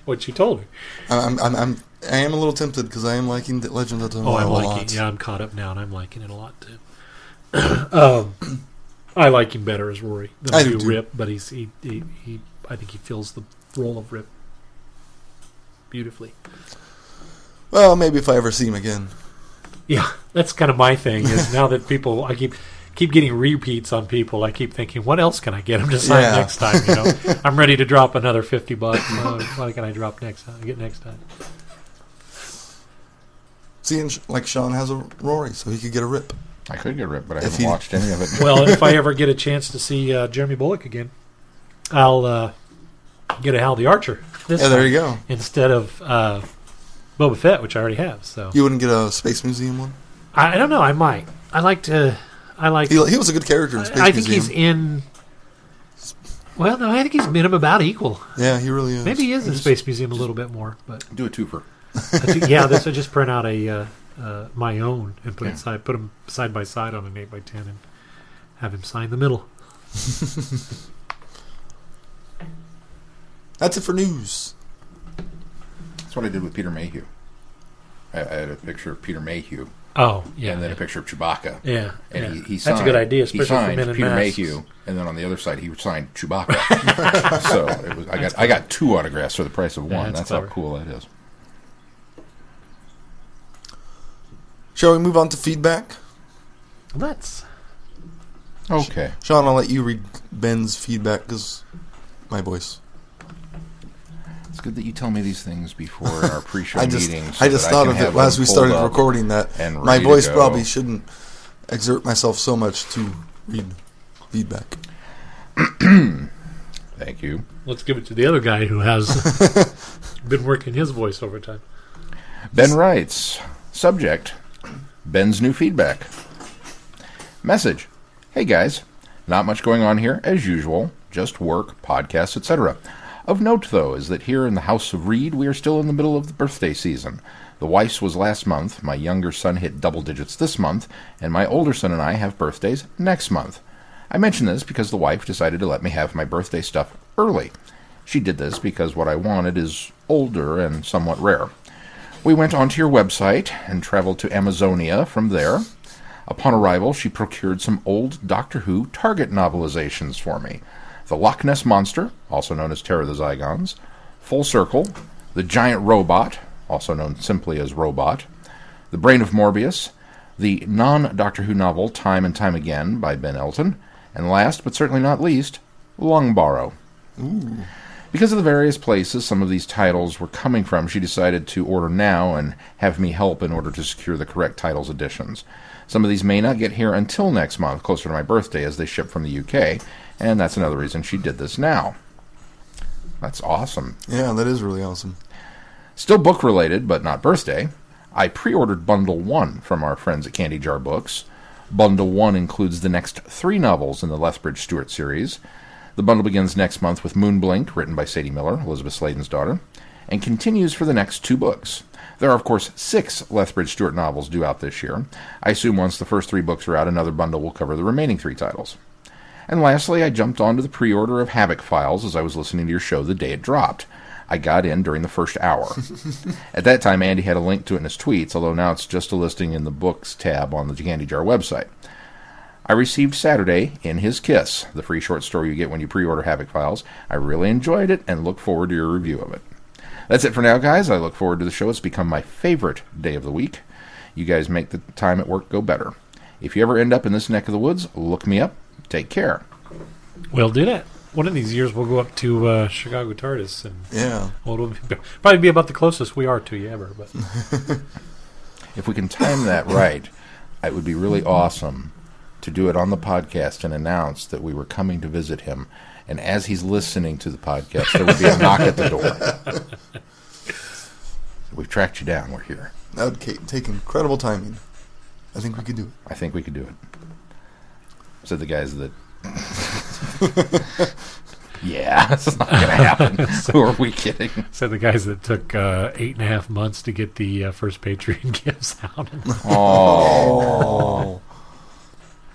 [SPEAKER 4] what you told me.
[SPEAKER 2] I'm, I'm, I'm, I am a little tempted because I am liking the Legend of
[SPEAKER 4] Oh,
[SPEAKER 2] Tomorrow
[SPEAKER 4] I'm
[SPEAKER 2] a
[SPEAKER 4] liking.
[SPEAKER 2] lot.
[SPEAKER 4] Yeah, I'm caught up now, and I'm liking it a lot too. um, I like him better as Rory than
[SPEAKER 2] I
[SPEAKER 4] I
[SPEAKER 2] do
[SPEAKER 4] do
[SPEAKER 2] too.
[SPEAKER 4] Rip, but he's he, he, he I think he fills the role of Rip beautifully.
[SPEAKER 2] Well, maybe if I ever see him again.
[SPEAKER 4] Yeah, that's kind of my thing. Is now that people, I keep keep getting repeats on people. I keep thinking, what else can I get them to sign
[SPEAKER 2] Yeah.
[SPEAKER 4] next time? You know, I'm ready to drop another fifty bucks. Uh, what can I drop next time? Get next time.
[SPEAKER 2] Seeing like Sean has a Rory, so he could get a Rip.
[SPEAKER 3] I could get ripped, but I
[SPEAKER 2] If
[SPEAKER 3] haven't
[SPEAKER 2] he-
[SPEAKER 3] watched any of it.
[SPEAKER 4] Well, if I ever get a chance to see uh, Jeremy Bulloch again, I'll uh, get a Hal the Archer. This
[SPEAKER 2] Yeah, there you go.
[SPEAKER 4] Instead of uh, Boba Fett, which I already have. So
[SPEAKER 2] You wouldn't get a Space Museum one.
[SPEAKER 4] I, I don't know. I might. I like to. I like.
[SPEAKER 2] He, he was a good character in Space
[SPEAKER 4] I think
[SPEAKER 2] Museum.
[SPEAKER 4] he's in. Well, no, I think he's been him about equal.
[SPEAKER 2] yeah, he really is.
[SPEAKER 4] Maybe he is in
[SPEAKER 2] Just-
[SPEAKER 4] Space Museum a little bit more, but
[SPEAKER 3] Do a twofer.
[SPEAKER 4] I think, yeah, this I just print out a uh, uh, my own and put
[SPEAKER 3] Yeah.
[SPEAKER 4] it side, put them side by side on an eight by ten, and have him sign the middle.
[SPEAKER 2] That's it for news.
[SPEAKER 3] That's what I did with Peter Mayhew. I, I had a picture of Peter Mayhew
[SPEAKER 4] Oh, yeah,
[SPEAKER 3] and then a picture of Chewbacca.
[SPEAKER 4] yeah,
[SPEAKER 3] And
[SPEAKER 4] yeah.
[SPEAKER 3] he, he
[SPEAKER 4] That's a good idea,
[SPEAKER 3] he
[SPEAKER 4] especially for
[SPEAKER 3] signed
[SPEAKER 4] men
[SPEAKER 3] Peter
[SPEAKER 4] masks.
[SPEAKER 3] Mayhew, and then on the other side he signed Chewbacca. so it was, I got I got two autographs for the price of
[SPEAKER 4] Yeah,
[SPEAKER 3] one.
[SPEAKER 4] that's
[SPEAKER 3] that's how cool that is.
[SPEAKER 2] Shall we move on to feedback?
[SPEAKER 4] Let's.
[SPEAKER 3] Okay.
[SPEAKER 2] Sean, I'll let you read Ben's feedback because my voice.
[SPEAKER 3] It's good that you tell me these things before our pre-show
[SPEAKER 2] I just,
[SPEAKER 3] meetings. so
[SPEAKER 2] I just
[SPEAKER 3] that
[SPEAKER 2] thought
[SPEAKER 3] can
[SPEAKER 2] of it as we started recording that
[SPEAKER 3] and
[SPEAKER 2] my voice probably shouldn't exert myself so much to read feedback.
[SPEAKER 3] Thank you.
[SPEAKER 4] Let's give it to the other guy who has been working his voice over time.
[SPEAKER 3] Ben writes, subject, Ben's new feedback. Message, hey guys, not much going on here as usual, just work, podcasts, etc. Of note, though, is that here in the House of Reed, we are still in the middle of the birthday season. The wife's was last month, my younger son hit double digits this month, and my older son and I have birthdays next month. I mention this because the wife decided to let me have my birthday stuff early. She did this because what I wanted is older and somewhat rare. We went onto your website and traveled to Amazonia from there. Upon arrival, she procured some old Doctor Who Target novelizations for me The Loch Ness Monster, also known as Terror of the Zygons, Full Circle, The Giant Robot, also known simply as Robot, The Brain of Morbius, the non Doctor Who novel Time and Time Again by Ben Elton, and last but certainly not least, Longbarrow. Because of the various places some of these titles were coming from, she decided to order now and have me help in order to secure the correct titles editions. Some of these may not get here until next month, closer to my birthday, as they ship from the UK, and that's another reason she did this now. That's awesome.
[SPEAKER 2] Yeah, that is really awesome.
[SPEAKER 3] Still book related, but not birthday. I pre ordered Bundle 1 from our friends at Candy Jar Books. Bundle 1 includes the next three novels in the Lethbridge Stewart series. The bundle begins next month with Moonblink, written by Sadie Miller, Elisabeth Sladen's daughter, and continues for the next two books. There are, of course, six Lethbridge Stewart novels due out this year. I assume once the first three books are out, another bundle will cover the remaining three titles. And lastly, I jumped onto the pre order of Havoc Files as I was listening to your show the day it dropped. I got in during the first hour. At that time, Andy had a link to it in his tweets, although now it's just a listing in the books tab on the Candy Jar website. I received Saturday in His Kiss, the free short story you get when you pre order Havoc Files. I really enjoyed it and look forward to your review of it. That's it for now, guys. I look forward to the show. It's become my favorite day of the week. You guys make the time at work go better. If you ever end up in this neck of the woods, look me up. Take care.
[SPEAKER 4] We'll do that. One of these years, we'll go up to uh, Chicago TARDIS, and
[SPEAKER 2] Yeah.
[SPEAKER 4] well, it'll be, probably be about the closest we are to you ever. But
[SPEAKER 3] If we can time that right, it would be really awesome to do it on the podcast and announce that we were coming to visit him. And as he's listening to the podcast, there would be a knock at the door. We've tracked you down. We're here.
[SPEAKER 2] That would take incredible timing. I think we could do it.
[SPEAKER 3] I think we could do it. Said the guys that. yeah, it's not going to happen. Who are we kidding?
[SPEAKER 4] said the guys that took uh, eight and a half months to get the uh, first Patreon gifts out.
[SPEAKER 3] Oh,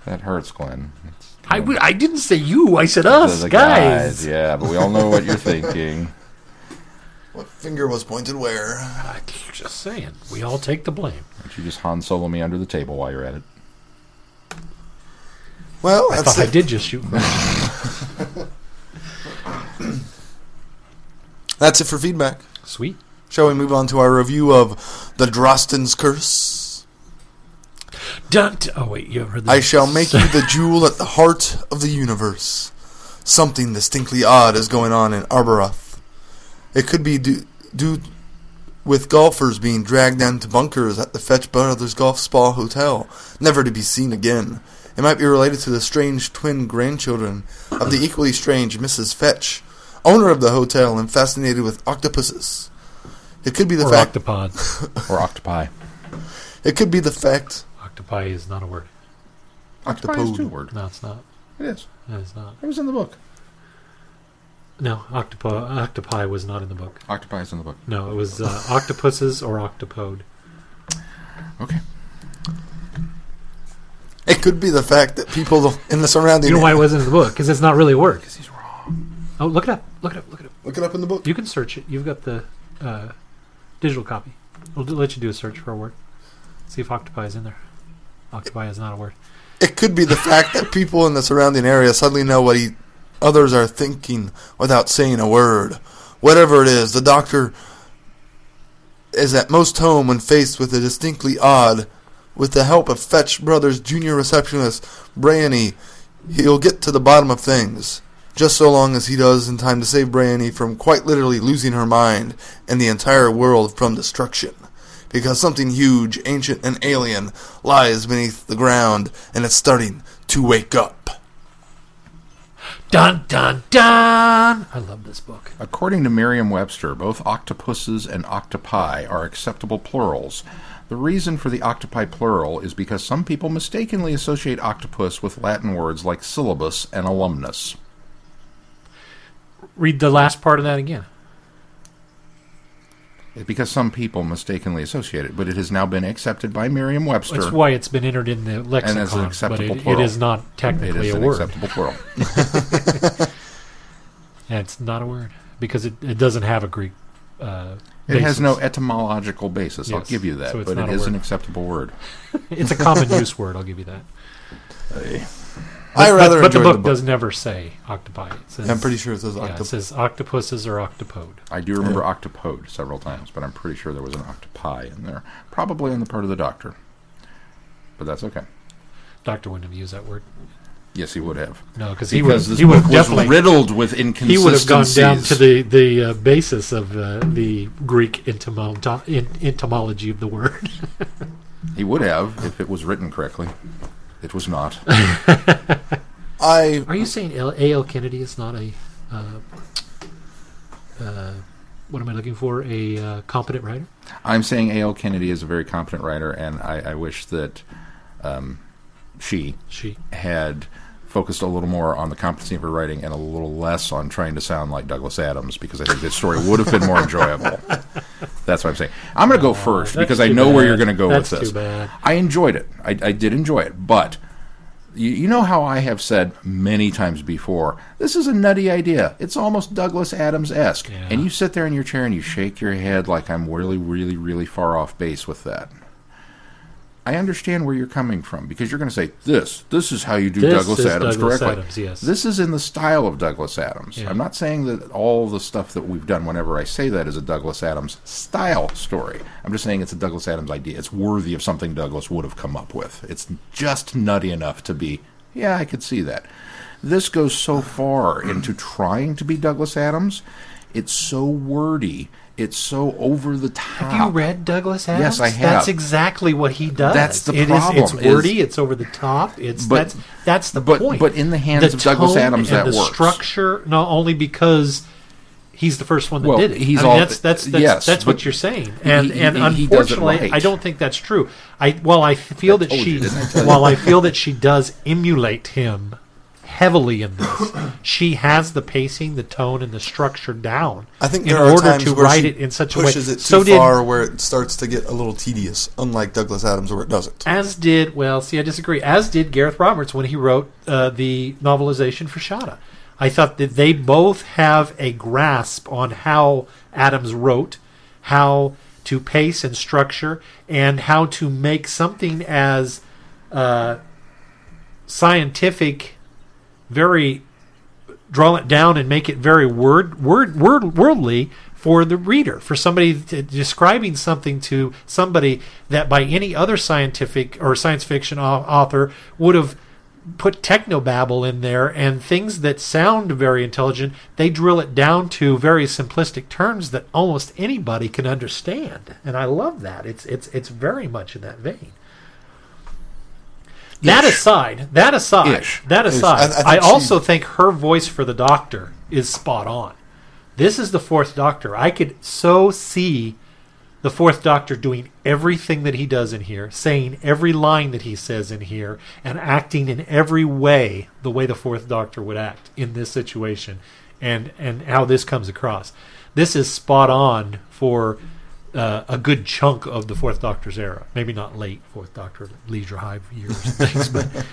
[SPEAKER 3] that hurts, Glenn. It's-
[SPEAKER 4] I, w- I didn't say you. I said us,
[SPEAKER 3] the
[SPEAKER 4] guys.
[SPEAKER 3] Yeah, but we all know what you're thinking.
[SPEAKER 2] What finger was pointed where?
[SPEAKER 4] I, just saying, we all take the blame.
[SPEAKER 3] Why don't you just Han Solo me under the table while you're at it?
[SPEAKER 2] Well,
[SPEAKER 4] I thought I did just shoot.
[SPEAKER 2] That's it for feedback.
[SPEAKER 4] Sweet.
[SPEAKER 2] Shall we move on to our review of The Drosten's Curse?
[SPEAKER 4] Dun- oh wait, you heard
[SPEAKER 2] I shall make you the jewel at the heart of the universe. Something distinctly odd is going on in Arbroath. It could be due, due with golfers being dragged down to bunkers at the Fetch Brothers Golf Spa Hotel, never to be seen again. It might be related to the strange twin grandchildren of the equally strange Mrs. Fetch, owner of the hotel and fascinated with octopuses. It could be the
[SPEAKER 4] or
[SPEAKER 2] fact.
[SPEAKER 4] octopod.
[SPEAKER 3] Or octopi.
[SPEAKER 2] it could be the fact.
[SPEAKER 4] Octopi is not a word.
[SPEAKER 3] Octopi is
[SPEAKER 2] Octopode.
[SPEAKER 3] two word.
[SPEAKER 4] No, it's not.
[SPEAKER 3] It is.
[SPEAKER 4] No, it's not.
[SPEAKER 3] It was in the book.
[SPEAKER 4] No, octopi. Octopi was not in the book.
[SPEAKER 3] Octopi is in the book.
[SPEAKER 4] No, it was uh, octopuses or octopode.
[SPEAKER 3] Okay.
[SPEAKER 2] It could be the fact that people in the surrounding.
[SPEAKER 4] You know why it wasn't in the book? Because it's not really a word.
[SPEAKER 3] He's wrong.
[SPEAKER 4] Oh, look it up. Look it up. Look it up.
[SPEAKER 2] Look it up in the book.
[SPEAKER 4] You can search it. You've got the uh, digital copy. We'll do, let you do a search for a word. See if octopi is in there. Octopi is not a word.
[SPEAKER 2] It could be the fact that people in the surrounding area suddenly know what he, others are thinking without saying a word. Whatever it is, the doctor is at most home when faced with a distinctly odd. With the help of Fetch Brothers junior receptionist Bryony, he'll get to the bottom of things. Just so long as he does in time to save Bryony from quite literally losing her mind and the entire world from destruction. Because something huge, ancient, and alien lies beneath the ground and it's starting to wake up.
[SPEAKER 4] Dun dun dun! I love this book.
[SPEAKER 3] According to Merriam Webster, both octopuses and octopi are acceptable plurals. The reason for the octopi plural is because some people mistakenly associate octopus with Latin words like syllabus and alumnus.
[SPEAKER 4] Read the last part of that again.
[SPEAKER 3] Because some people mistakenly associate it, but it has now been accepted by Merriam-Webster.
[SPEAKER 4] That's why it's been entered in the lexicon, And
[SPEAKER 3] as an acceptable
[SPEAKER 4] it, it
[SPEAKER 3] plural.
[SPEAKER 4] is not technically
[SPEAKER 3] is
[SPEAKER 4] a
[SPEAKER 3] an
[SPEAKER 4] word.
[SPEAKER 3] acceptable plural.
[SPEAKER 4] It's not a word because it, it doesn't have a Greek. Uh,
[SPEAKER 3] It has no etymological basis. I'll give you that,
[SPEAKER 4] so it's
[SPEAKER 3] but
[SPEAKER 4] not
[SPEAKER 3] it
[SPEAKER 4] a
[SPEAKER 3] is an acceptable word.
[SPEAKER 4] It's a common use word. I'll give you that.
[SPEAKER 2] I
[SPEAKER 4] But-
[SPEAKER 2] rather
[SPEAKER 4] but, but the book
[SPEAKER 2] the book.
[SPEAKER 4] does never say octopi. It says,
[SPEAKER 2] I'm pretty sure it says
[SPEAKER 4] yeah, it says octopuses or octopode.
[SPEAKER 3] I do remember octopode several times, but I'm pretty sure there was an octopi in there, probably on the part of the doctor. But that's okay.
[SPEAKER 4] Doctor wouldn't have used that word.
[SPEAKER 3] Yes, he would have.
[SPEAKER 4] No, because he would
[SPEAKER 3] Because this
[SPEAKER 4] he would
[SPEAKER 3] book was
[SPEAKER 4] definitely
[SPEAKER 3] riddled with inconsistencies.
[SPEAKER 4] he would have gone down to the the uh, basis of uh, the Greek entomo- in, entomology of the word.
[SPEAKER 3] He would have if it was written correctly. It was not.
[SPEAKER 2] I
[SPEAKER 4] Are you saying L- A.L. Kennedy is not a uh, uh, what am I looking for? A uh, competent writer?
[SPEAKER 3] I'm saying A.L. Kennedy is a very competent writer, and I, I wish that um, she
[SPEAKER 4] She.
[SPEAKER 3] had focused a little more on the competency of her writing and a little less on trying to sound like Douglas Adams because I think this story would have been more enjoyable. That's what I'm saying. I'm going to go oh, first
[SPEAKER 4] Oh,
[SPEAKER 3] because I know where you're going to go
[SPEAKER 4] That's
[SPEAKER 3] with this.
[SPEAKER 4] too bad.
[SPEAKER 3] I enjoyed it. I, I did enjoy it, but you, you know how I have said many times before, this is a nutty idea. It's almost Douglas Adams esque,
[SPEAKER 4] Yeah.
[SPEAKER 3] and you sit there in your chair and you shake your head like I'm really, really, really far off base with that. I understand where you're coming from because you're going to say this. This is how you do
[SPEAKER 4] This
[SPEAKER 3] Douglas Adams
[SPEAKER 4] Douglas
[SPEAKER 3] correctly.
[SPEAKER 4] Adams, yes.
[SPEAKER 3] This is in the style of Douglas Adams.
[SPEAKER 4] Yeah.
[SPEAKER 3] I'm not saying that all the stuff that we've done, whenever I say that, is a Douglas Adams style story. I'm just saying it's a Douglas Adams idea. It's worthy of something Douglas would have come up with. It's just nutty enough to be, yeah, I could see that. This goes so far into trying to be Douglas Adams. It's so wordy. It's so over the top.
[SPEAKER 4] Have you read Douglas Adams?
[SPEAKER 3] Yes, I have.
[SPEAKER 4] That's exactly what he does.
[SPEAKER 3] That's the
[SPEAKER 4] It is-
[SPEAKER 3] problem,
[SPEAKER 4] it's
[SPEAKER 3] is-
[SPEAKER 4] wordy. it's over the top. It's
[SPEAKER 3] But-
[SPEAKER 4] that's that's the
[SPEAKER 3] but-
[SPEAKER 4] point.
[SPEAKER 3] but in the hands
[SPEAKER 4] The
[SPEAKER 3] of Douglas Adams,
[SPEAKER 4] and
[SPEAKER 3] that
[SPEAKER 4] the
[SPEAKER 3] works.
[SPEAKER 4] structure, not only because he's the first one that
[SPEAKER 3] Well,
[SPEAKER 4] did it.
[SPEAKER 3] he's
[SPEAKER 4] I mean,
[SPEAKER 3] all-
[SPEAKER 4] that's that's that's,
[SPEAKER 3] yes,
[SPEAKER 4] that's what you're saying, and
[SPEAKER 3] he-
[SPEAKER 4] and
[SPEAKER 3] he- it
[SPEAKER 4] unfortunately,
[SPEAKER 3] right.
[SPEAKER 4] I don't think that's true. I while I feel that she
[SPEAKER 3] you, I
[SPEAKER 4] while I feel that she does emulate him heavily in this, she has the pacing, the tone, and the structure down.
[SPEAKER 2] I think
[SPEAKER 4] in
[SPEAKER 2] there are
[SPEAKER 4] order to write it in such a way.
[SPEAKER 2] pushes it too
[SPEAKER 4] so did
[SPEAKER 2] far where it starts to get a little tedious, unlike Douglas Adams where it doesn't.
[SPEAKER 4] As did well, see, I disagree. As did Gareth Roberts when he wrote uh, the novelization for Shada. I thought that they both have a grasp on how Adams wrote, how to pace and structure, and how to make something as uh, scientific, very draw it down and make it very word word word worldly for the reader for somebody to, describing something to somebody that by any other scientific or science fiction author would have put technobabble in there and things that sound very intelligent they drill it down to very simplistic terms that almost anybody can understand. And i love that. It's it's it's very much in that vein that aside that aside
[SPEAKER 3] Ish.
[SPEAKER 4] that
[SPEAKER 2] Ish.
[SPEAKER 4] aside
[SPEAKER 2] I- I think
[SPEAKER 4] I,
[SPEAKER 2] she-
[SPEAKER 4] also think her voice for the doctor is spot on this is the fourth doctor i could so see the fourth doctor doing everything that he does in here saying every line that he says in here and acting in every way the way the fourth doctor would act in this situation and and how this comes across this is spot on for uh, a good chunk of the fourth doctor's era maybe not late fourth doctor leisure hive years and things but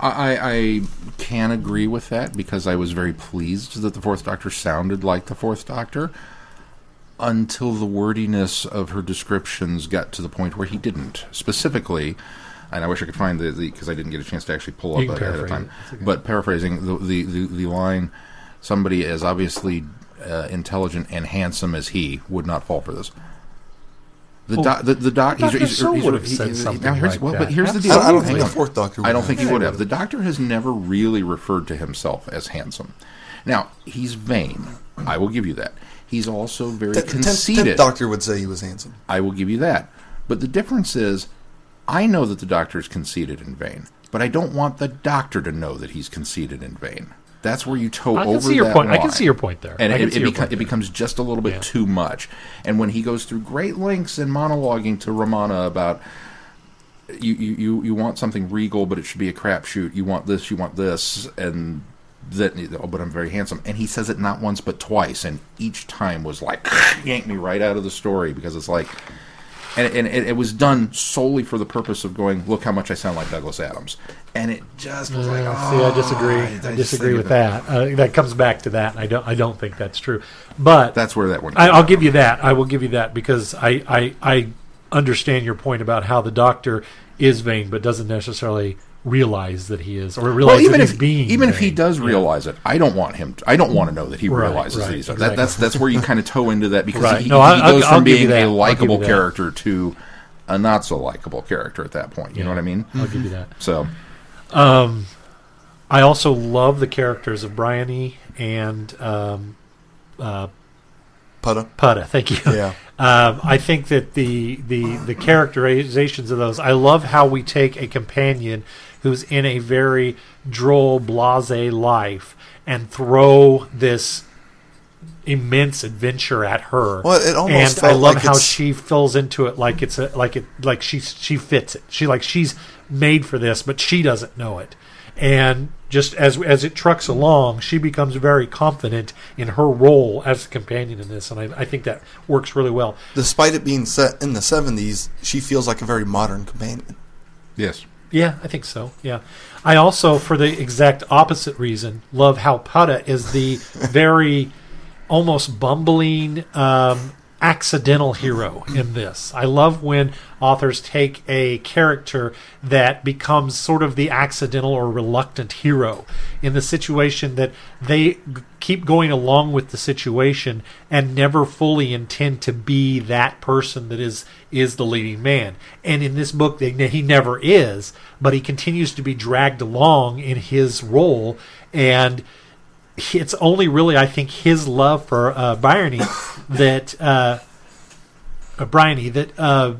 [SPEAKER 3] I, I can agree with that because I was very pleased that the Fourth Doctor sounded like the Fourth Doctor until the wordiness of her descriptions got to the point where he didn't. Specifically, and I wish I could find the because I didn't get a chance to actually pull up ahead of time.
[SPEAKER 4] okay.
[SPEAKER 3] But paraphrasing the the, the, the line, somebody as obviously uh, intelligent and handsome as he would not fall for this. The
[SPEAKER 4] Well,
[SPEAKER 3] doc, the, the doc, he's,
[SPEAKER 4] Dr.
[SPEAKER 3] he's,
[SPEAKER 4] So
[SPEAKER 3] he's,
[SPEAKER 4] would have
[SPEAKER 3] he's-
[SPEAKER 4] said
[SPEAKER 3] he's-
[SPEAKER 4] something
[SPEAKER 3] now here's,
[SPEAKER 4] like
[SPEAKER 3] well,
[SPEAKER 4] that.
[SPEAKER 3] But here's the
[SPEAKER 2] I
[SPEAKER 3] deal.
[SPEAKER 2] don't, I don't think the fourth Doctor.
[SPEAKER 3] I don't think he would have. The doctor has never really referred to himself as handsome. Now, he's vain. I will give you that. He's also very
[SPEAKER 2] The tenth,
[SPEAKER 3] conceited.
[SPEAKER 2] tenth Doctor would say he was handsome.
[SPEAKER 3] I will give you that. But the difference is, I know that the doctor is conceited and vain, but I don't want the doctor to know that he's conceited and vain. That's where you toe
[SPEAKER 4] I
[SPEAKER 3] over
[SPEAKER 4] can see your
[SPEAKER 3] that
[SPEAKER 4] point. I can see your point there.
[SPEAKER 3] And it, it,
[SPEAKER 4] point
[SPEAKER 3] it becomes just a little bit
[SPEAKER 4] Yeah.
[SPEAKER 3] too much. And when he goes through great lengths in monologuing to Romana about you, you, you, you want something regal, but it should be a crapshoot. You want this, you want this, and that oh, but I'm very handsome and he says it not once but twice and each time was like yanked me right out of the story because it's like and, and it, it was done solely for the purpose of going look how much I sound like Douglas Adams and it just was like
[SPEAKER 4] Uh,
[SPEAKER 3] oh,
[SPEAKER 4] see, I disagree. I,
[SPEAKER 3] just
[SPEAKER 4] disagree with
[SPEAKER 3] that-
[SPEAKER 4] that. Uh, that comes back to that. I don't. I don't think that's true. But
[SPEAKER 3] that's where that one
[SPEAKER 4] I, I'll give you that. I will give you that because I, I I understand your point about how the doctor is vain, but doesn't necessarily realize that he is, or realize
[SPEAKER 3] well, even
[SPEAKER 4] that
[SPEAKER 3] if
[SPEAKER 4] he's being.
[SPEAKER 3] even if he
[SPEAKER 4] vain.
[SPEAKER 3] does
[SPEAKER 4] Yeah.
[SPEAKER 3] realize it, I don't want him. To, I don't want to know that he
[SPEAKER 4] Right,
[SPEAKER 3] realizes
[SPEAKER 4] right,
[SPEAKER 3] that he's
[SPEAKER 4] exactly.
[SPEAKER 3] that, that's that's where you kind of toe into that because
[SPEAKER 4] Right.
[SPEAKER 3] he,
[SPEAKER 4] No,
[SPEAKER 3] he
[SPEAKER 4] I'll-
[SPEAKER 3] goes
[SPEAKER 4] I'll
[SPEAKER 3] from
[SPEAKER 4] you
[SPEAKER 3] being a
[SPEAKER 4] I'll
[SPEAKER 3] likable character to a not so likable character at that point. You know what I mean?
[SPEAKER 4] I'll give you that.
[SPEAKER 3] So
[SPEAKER 4] Um, I also love the characters of Bryony and um, uh,
[SPEAKER 2] Putta.
[SPEAKER 4] Putta. Thank you.
[SPEAKER 2] Yeah.
[SPEAKER 4] Um, I think that the, the the characterizations of those. I love how we take a companion who's in a very droll, blase life and throw this immense adventure at her.
[SPEAKER 2] Well, it almost
[SPEAKER 4] and I love
[SPEAKER 2] like
[SPEAKER 4] how
[SPEAKER 2] it's-
[SPEAKER 4] she fills into it like it's a like it like she she fits it. She like she's made for this, but she doesn't know it. And just as as it trucks along, she becomes very confident in her role as a companion in this, and I, I think that works really well.
[SPEAKER 2] Despite it being set in the 70s, she feels like a very modern companion.
[SPEAKER 3] yes,
[SPEAKER 4] Yeah, I think so. Yeah, I also, for the exact opposite reason, love how Putta is the very almost bumbling, um, accidental hero in this. I love when authors take a character that becomes sort of the accidental or reluctant hero in the situation that they keep going along with the situation and never fully intend to be that person that is is the leading man. And in this book, they, he never is, but he continues to be dragged along in his role and it's only really I think his love for uh, that uh, uh, that uh,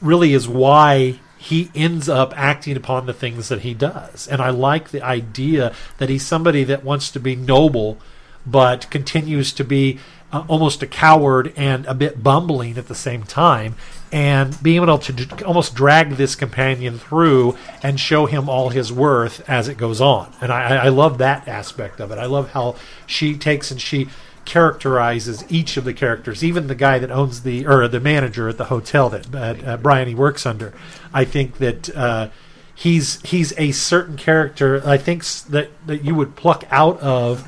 [SPEAKER 4] really is why he ends up acting upon the things that he does. And I like the idea that he's somebody that wants to be noble, but continues to be uh, almost a coward and a bit bumbling at the same time. And being able to d- almost drag this companion through and show him all his worth as it goes on. And I, I love that aspect of it. I love how she takes and she characterizes each of the characters, even the guy that owns the or the manager at the hotel that uh, uh, Brian he works under. I think that uh, he's he's a certain character. I think that that you would pluck out of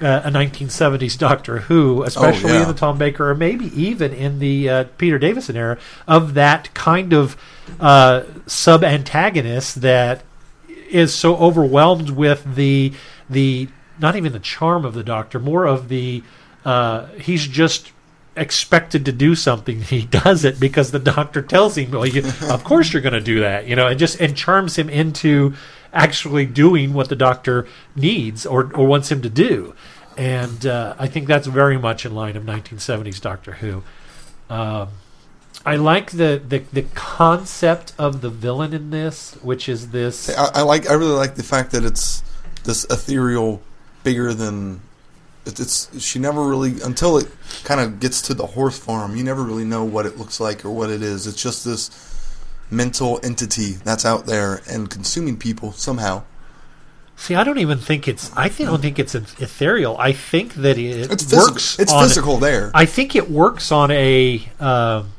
[SPEAKER 4] uh, a 1970s Doctor Who, especially
[SPEAKER 2] yeah.
[SPEAKER 4] in the Tom Baker or maybe even in the uh, Peter Davison era, of that kind of uh, sub antagonist that is so overwhelmed with the the not even the charm of the doctor, more of the uh, he's just expected to do something. He does it because the doctor tells him, "Well, you, of course you're going to do that," you know, and just and charms him into actually doing what the doctor needs or or wants him to do. And uh, I think that's very much in line of 1970s Doctor Who. Um, I like the, the the concept of the villain in this, which is this.
[SPEAKER 2] I, I like. I really like the fact that it's this ethereal, bigger than. it- It's she never really until it kind of gets to the horse farm. You never really know what it looks like or what it is. It's just this mental entity that's out there and consuming people somehow.
[SPEAKER 4] See, I don't even think it's. I think, don't think it's ethereal. I think that it
[SPEAKER 2] It's physical.
[SPEAKER 4] works.
[SPEAKER 2] It's physical there.
[SPEAKER 4] I think it works on a. Um,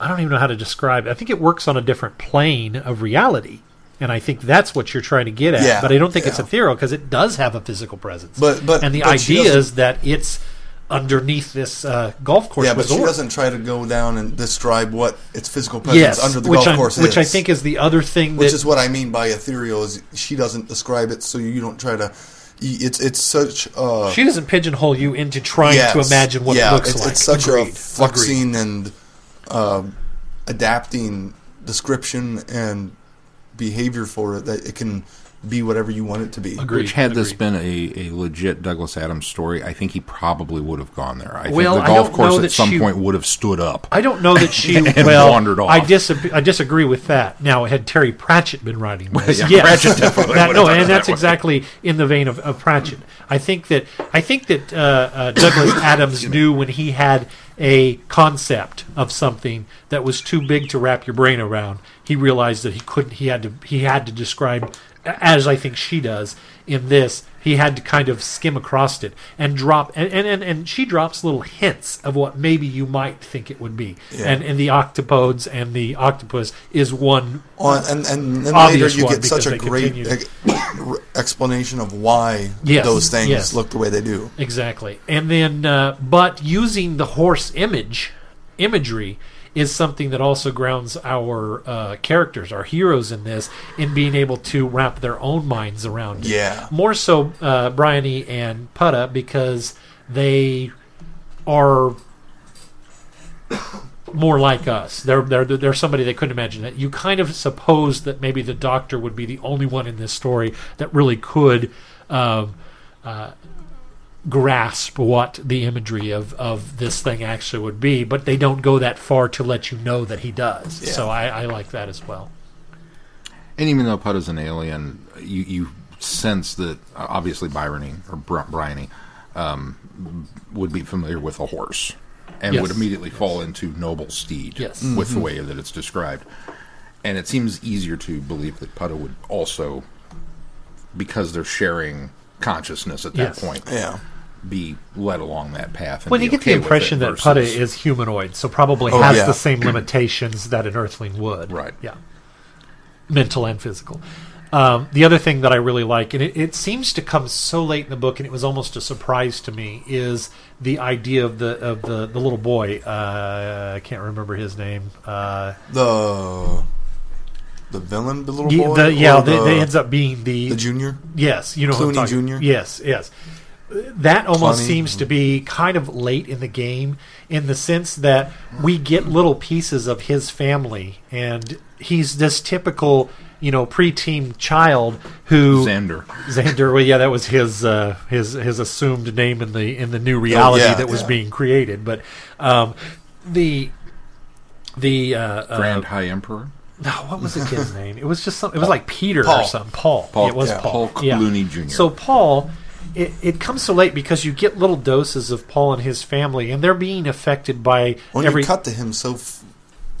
[SPEAKER 4] I don't even know how to describe. it. I think it works on a different plane of reality, and I think that's what you're trying to get at.
[SPEAKER 2] Yeah,
[SPEAKER 4] but I don't think it's ethereal because it does have a physical presence.
[SPEAKER 2] But- but-
[SPEAKER 4] and the
[SPEAKER 2] but
[SPEAKER 4] idea is that it's underneath this uh, golf course
[SPEAKER 2] yeah, but she doesn't try to go down and describe what its physical presence
[SPEAKER 4] yes,
[SPEAKER 2] under the
[SPEAKER 4] which
[SPEAKER 2] golf
[SPEAKER 4] I
[SPEAKER 2] course
[SPEAKER 4] which
[SPEAKER 2] is.
[SPEAKER 4] Which I think is the other thing
[SPEAKER 2] which
[SPEAKER 4] that
[SPEAKER 2] is what I mean by ethereal. Is she doesn't describe it, so you don't try to. It's it's such. Uh,
[SPEAKER 4] she doesn't pigeonhole you into trying to imagine what
[SPEAKER 2] yeah,
[SPEAKER 4] it looks
[SPEAKER 2] it's,
[SPEAKER 4] like.
[SPEAKER 2] It's such
[SPEAKER 4] Agreed.
[SPEAKER 2] a
[SPEAKER 4] Agreed.
[SPEAKER 2] flexing and um, adapting description and behavior for it that it can be whatever you want it to be.
[SPEAKER 4] Agreed.
[SPEAKER 3] Which had this been a, a legit Douglas Adams story, I think he probably would have gone there. I
[SPEAKER 4] Well,
[SPEAKER 3] think the golf course at some
[SPEAKER 4] she-
[SPEAKER 3] point would have stood up.
[SPEAKER 4] I don't know that she
[SPEAKER 3] And
[SPEAKER 4] well
[SPEAKER 3] wandered off.
[SPEAKER 4] I dis I disagree with that. Now, had Terry Pratchett been writing this,
[SPEAKER 3] yeah,
[SPEAKER 4] yes,
[SPEAKER 3] Pratchett definitely
[SPEAKER 4] That- no,
[SPEAKER 3] done it
[SPEAKER 4] and that's
[SPEAKER 3] that way.
[SPEAKER 4] exactly in the vein of, of Pratchett. I think that I think that uh, uh, Douglas Adams knew when he had a concept of something that was too big to wrap your brain around. He realized that he couldn't. He had to. He had to describe, as I think she does, in this he had to kind of skim across it and drop and and, and, and she drops little hints of what maybe you might think it would be
[SPEAKER 2] Yeah.
[SPEAKER 4] and and the octopodes and the octopus is one
[SPEAKER 2] On, and and then later
[SPEAKER 4] Obvious
[SPEAKER 2] you get such a great
[SPEAKER 4] continue.
[SPEAKER 2] explanation of why
[SPEAKER 4] Yes,
[SPEAKER 2] those things
[SPEAKER 4] yes.
[SPEAKER 2] look the way they do.
[SPEAKER 4] Exactly. And then, uh, but using the horse image, imagery, is something that also grounds our uh, characters, our heroes in this, in being able to wrap their own minds around it.
[SPEAKER 2] Yeah.
[SPEAKER 4] More so, uh, Bryony and Putta, because they are more like us. They're, they're they're somebody they couldn't imagine that. You kind of suppose that maybe the Doctor would be the only one in this story that really could um, uh, grasp what the imagery of, of this thing actually would be, but they don't go that far to let you know that he does.
[SPEAKER 2] Yeah.
[SPEAKER 4] So I, I like that as well.
[SPEAKER 3] And even though Putta's an alien, you, you sense that uh, obviously Bryony or Br- Bryony um, would be familiar with a horse and
[SPEAKER 4] Yes.
[SPEAKER 3] would immediately fall into noble steed
[SPEAKER 4] Yes.
[SPEAKER 3] with the way that it's described. And it seems easier to believe that Putta would also, because they're sharing consciousness at that
[SPEAKER 4] Yes.
[SPEAKER 3] point,
[SPEAKER 2] Yeah.
[SPEAKER 3] Be led along that path. And
[SPEAKER 4] When you get
[SPEAKER 3] okay
[SPEAKER 4] the impression that Putta is humanoid, so probably
[SPEAKER 2] Oh,
[SPEAKER 4] has
[SPEAKER 2] yeah.
[SPEAKER 4] the same limitations that an Earthling would.
[SPEAKER 3] Right.
[SPEAKER 4] Yeah. Mental and physical. Um, the other thing that I really like, and it, it seems to come so late in the book, and it was almost a surprise to me, is the idea of the of the, the little boy. Uh, I can't remember his name. Uh,
[SPEAKER 2] The the villain, the little boy.
[SPEAKER 4] the, yeah,
[SPEAKER 2] the,
[SPEAKER 4] they ends up being the,
[SPEAKER 2] the junior.
[SPEAKER 4] yes, you know,
[SPEAKER 2] Clooney Jr.?
[SPEAKER 4] Yes, yes. That almost seems to be kind of late in the game, in the sense that we get little pieces of his family, and he's this typical, you know, preteen child who
[SPEAKER 3] Xander.
[SPEAKER 4] Xander. Well, yeah, that was his uh, his his assumed name in the in the new reality
[SPEAKER 2] yeah,
[SPEAKER 4] that was
[SPEAKER 2] yeah.
[SPEAKER 4] being created. But um, the the uh, uh,
[SPEAKER 3] Grand High Emperor.
[SPEAKER 4] no, what was the kid's name? It was just some. It was like Peter or
[SPEAKER 2] Paul.
[SPEAKER 4] something. Paul.
[SPEAKER 3] Paul,
[SPEAKER 4] it was
[SPEAKER 2] yeah.
[SPEAKER 4] Paul.
[SPEAKER 3] Paul
[SPEAKER 4] Yeah.
[SPEAKER 3] Clooney Jr..
[SPEAKER 4] So Paul, it, it comes so late because you get little doses of Paul and his family, and they're being affected by
[SPEAKER 2] When
[SPEAKER 4] every.
[SPEAKER 2] you cut to him so, f-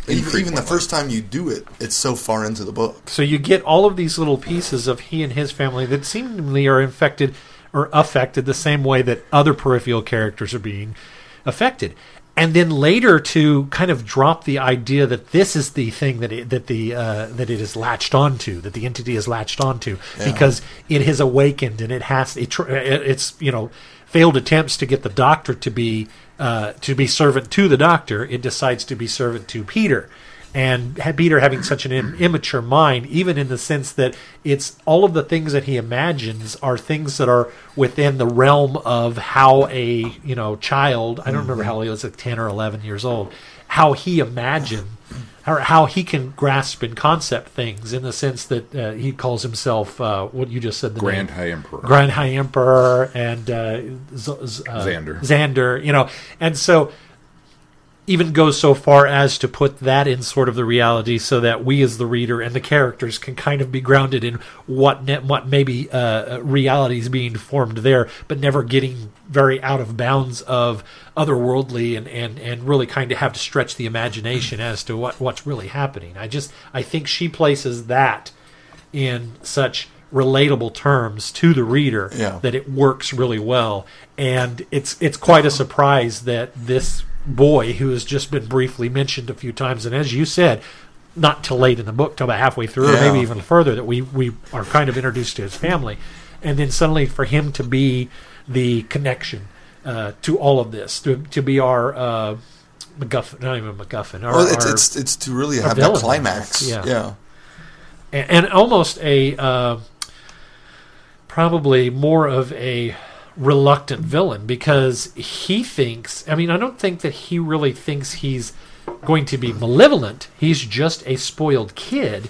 [SPEAKER 2] even, even the first time you do it, it's so far into the book.
[SPEAKER 4] So you get all of these little pieces of he and his family that seemingly are infected or affected the same way that other peripheral characters are being affected. And then later to kind of drop the idea that this is the thing that it, that the uh, that it is latched onto, that the entity is latched onto,
[SPEAKER 2] Yeah.
[SPEAKER 4] because it has awakened and it has it, it's you know failed attempts to get the doctor to be uh, to be servant to the doctor. It decides to be servant to Peter and Peter having such an im- immature mind, even in the sense that it's all of the things that he imagines are things that are within the realm of how a you know child I don't remember how he was like ten or eleven years old, how he imagined or how he can grasp and concept things in the sense that uh, he calls himself uh, what you just said the
[SPEAKER 3] Grand
[SPEAKER 4] name.
[SPEAKER 3] High Emperor.
[SPEAKER 4] Grand High Emperor and uh, Z- Z- uh,
[SPEAKER 3] Xander.
[SPEAKER 4] Xander, you know, and so even goes so far as to put that in sort of the reality, so that we as the reader and the characters can kind of be grounded in what ne- what maybe uh, reality is being formed there, but never getting very out of bounds of otherworldly and and and really kind of have to stretch the imagination as to what what's really happening. I just I think she places that in such relatable terms to the reader
[SPEAKER 2] Yeah.
[SPEAKER 4] that it works really well and it's it's quite a surprise that this boy who has just been briefly mentioned a few times and as you said not till late in the book till about halfway through or maybe even further that we we are kind of introduced to his family and then suddenly for him to be the connection uh, to all of this to, to be our uh, MacGuffin, not even MacGuffin. Our,
[SPEAKER 2] Well, it's,
[SPEAKER 4] our-
[SPEAKER 2] it's it's to really have that climax.
[SPEAKER 4] yeah.
[SPEAKER 2] yeah.
[SPEAKER 4] and, and almost a uh, probably more of a reluctant villain because he thinks i mean i don't think that he really thinks he's going to be malevolent. He's just a spoiled kid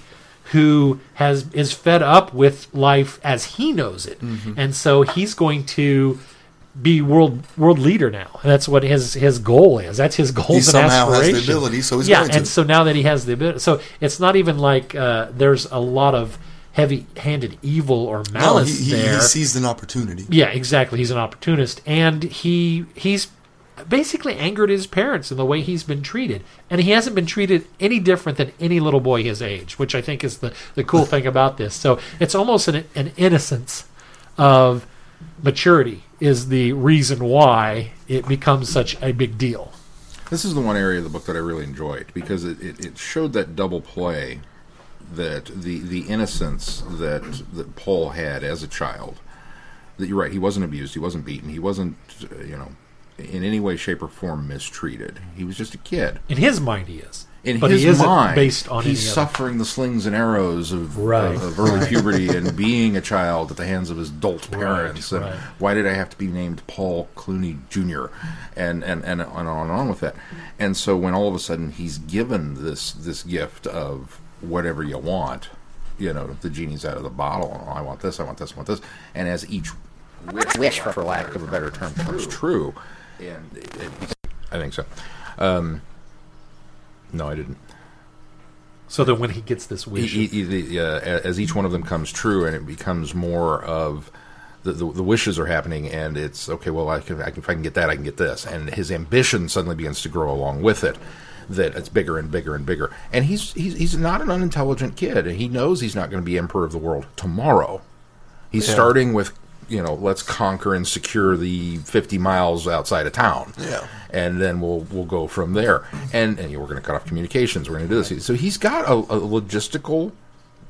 [SPEAKER 4] who has is fed up with life as he knows it. And so he's going to be world world leader now. And that's what his his goal is. That's his goals
[SPEAKER 2] He
[SPEAKER 4] and
[SPEAKER 2] somehow has the ability, so he's
[SPEAKER 4] yeah
[SPEAKER 2] going to.
[SPEAKER 4] and so now that he has the ability so it's not even like uh, there's a lot of heavy-handed evil or
[SPEAKER 2] no,
[SPEAKER 4] malice
[SPEAKER 2] he, he,
[SPEAKER 4] there
[SPEAKER 2] he sees an opportunity.
[SPEAKER 4] yeah, exactly. He's an opportunist, and he he's basically angered his parents in the way he's been treated, and he hasn't been treated any different than any little boy his age, which I think is the the cool thing about this. So it's almost an an innocence of maturity is the reason why it becomes such a big deal.
[SPEAKER 3] This is the one area of the book that I really enjoyed because it, it, it showed that double play that the the innocence that that Paul had as a child. That you're right, he wasn't abused, he wasn't beaten, he wasn't uh, you know in any way, shape, or form mistreated. He was just a kid.
[SPEAKER 4] In his mind, he is.
[SPEAKER 3] In
[SPEAKER 4] but
[SPEAKER 3] his
[SPEAKER 4] he
[SPEAKER 3] mind,
[SPEAKER 4] based on
[SPEAKER 3] he's
[SPEAKER 4] any other-
[SPEAKER 3] suffering the slings and arrows of,
[SPEAKER 4] Right.
[SPEAKER 3] of, of early puberty and being a child at the hands of his dolt parents. and
[SPEAKER 4] right.
[SPEAKER 3] why did I have to be named Paul Clooney Jr. and and and on and on and on with that. And so when all of a sudden he's given this this gift of whatever you want, you know, the genie's out of the bottle. Oh, I want this. I want this. I want this. And as each wish, wish for lack of a better term, comes true, and it, it, I think so. Um, no, I didn't.
[SPEAKER 4] So that when he gets this wish,
[SPEAKER 3] E- e- e- uh, as each one of them comes true, and it becomes more of the, the, the wishes are happening, and it's okay. Well, I can, I can, if I can get that, I can get this, and his ambition suddenly begins to grow along with it. That it's bigger and bigger and bigger, and he's he's he's not an unintelligent kid, he knows he's not going to be emperor of the world tomorrow. He's
[SPEAKER 2] Yeah.
[SPEAKER 3] starting with you know let's conquer and secure the 50 miles outside of town
[SPEAKER 2] Yeah.
[SPEAKER 3] and then we'll we'll go from there. And and you know, we're going to cut off communications. We're going to do this. So he's got a, a logistical,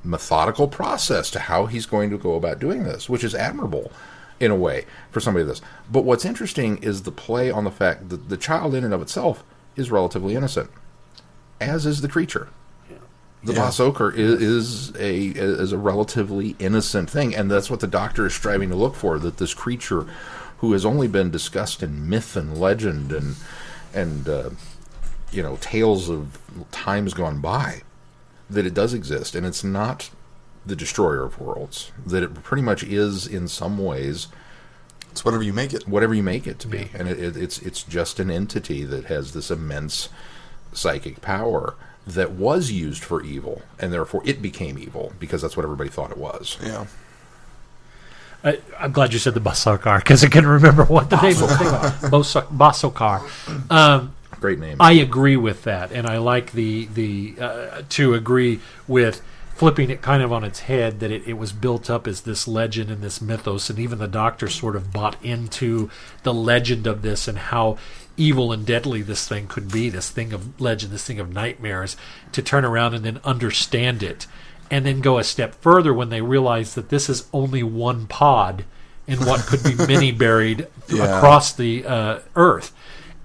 [SPEAKER 3] methodical process to how he's going to go about doing this, which is admirable in a way for somebody like this. But what's interesting is the play on the fact that the child in and of itself is relatively innocent, as is the creature. The
[SPEAKER 2] Yeah.
[SPEAKER 3] boss ochre is, is a is a relatively innocent thing, and that's what the doctor is striving to look for. That this creature, who has only been discussed in myth and legend and and uh, you know tales of times gone by, that it does exist, and it's not the destroyer of worlds. That it pretty much is in some ways
[SPEAKER 2] It's whatever you make it.
[SPEAKER 3] whatever you make it to be, and it, it, it's it's just an entity that has this immense psychic power that was used for evil, and therefore it became evil because that's what everybody thought it was.
[SPEAKER 2] Yeah.
[SPEAKER 4] I, I'm glad you said the Basokar because I couldn't remember what the name of the thing was. Bosok- Basokar. Um,
[SPEAKER 3] Great name.
[SPEAKER 4] I agree with that, and I like the the uh, to agree with flipping it kind of on its head that it, it was built up as this legend and this mythos, and even the Doctor sort of bought into the legend of this and how evil and deadly this thing could be, this thing of legend, this thing of nightmares, to turn around and then understand it, and then go a step further when they realize that this is only one pod in what could be many buried
[SPEAKER 2] Yeah.
[SPEAKER 4] across the uh, earth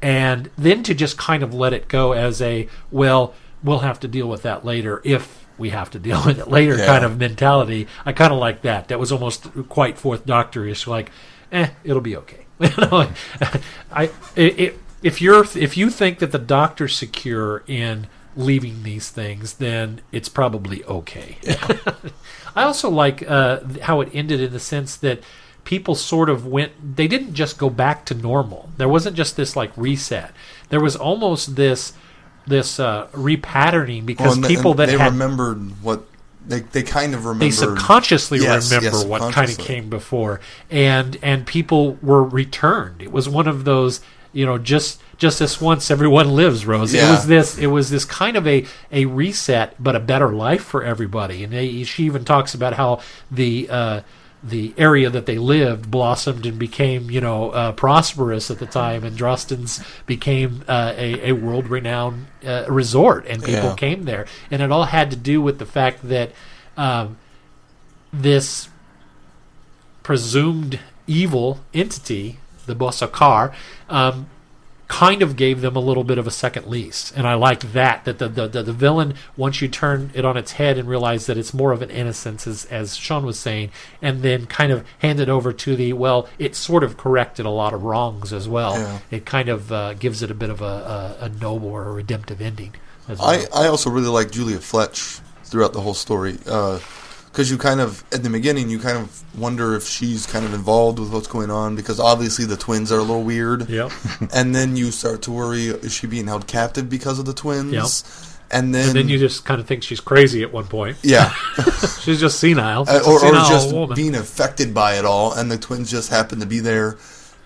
[SPEAKER 4] and then to just kind of let it go as a well we'll have to deal with that later if we have to deal with it later
[SPEAKER 2] Yeah.
[SPEAKER 4] kind of mentality i kind of like that that was almost quite fourth doctor-ish like eh it'll be okay you know i it, it, if you're if you think that the doctor's secure in leaving these things then it's probably okay I also like uh, how it ended in the sense that people sort of went. They didn't just go back to normal. There wasn't just this like reset. There was almost this this uh, repatterning because
[SPEAKER 2] and-
[SPEAKER 4] people that
[SPEAKER 2] they
[SPEAKER 4] had
[SPEAKER 2] remembered what they they kind of remembered.
[SPEAKER 4] they subconsciously
[SPEAKER 2] Yes,
[SPEAKER 4] remember
[SPEAKER 2] yes,
[SPEAKER 4] what kind of came before, and and people were returned. It was one of those you know just just this once everyone lives rose it was this it was this kind of a a reset but a better life for everybody and they, she even talks about how the uh the area that they lived blossomed and became, you know, uh, prosperous at the time, and Drosten's became uh, a, a world-renowned uh, resort, and people
[SPEAKER 2] Yeah.
[SPEAKER 4] came there, and it all had to do with the fact that um, this presumed evil entity, the Bosakar, um, kind of gave them a little bit of a second lease. And I like that, that the, the, the, the villain, once you turn it on its head and realize that it's more of an innocence, as, as Sean was saying, and then kind of hand it over to the, well, it sort of corrected a lot of wrongs as well.
[SPEAKER 2] Yeah.
[SPEAKER 4] It kind of uh, gives it a bit of a, a, a noble or a redemptive ending. Well.
[SPEAKER 2] I, I also really like Julia Fetch throughout the whole story because you kind of at the beginning you kind of wonder if she's kind of involved with what's going on because obviously the twins are a little weird.
[SPEAKER 4] Yep.
[SPEAKER 2] and then you start to worry: is she being held captive because of the twins?
[SPEAKER 4] Yep.
[SPEAKER 2] And then,
[SPEAKER 4] And then you just kind of think she's crazy at one point.
[SPEAKER 2] yeah,
[SPEAKER 4] She's just senile.
[SPEAKER 2] Uh, or, or just
[SPEAKER 4] woman.
[SPEAKER 2] being affected by it all, and the twins just happen to be there.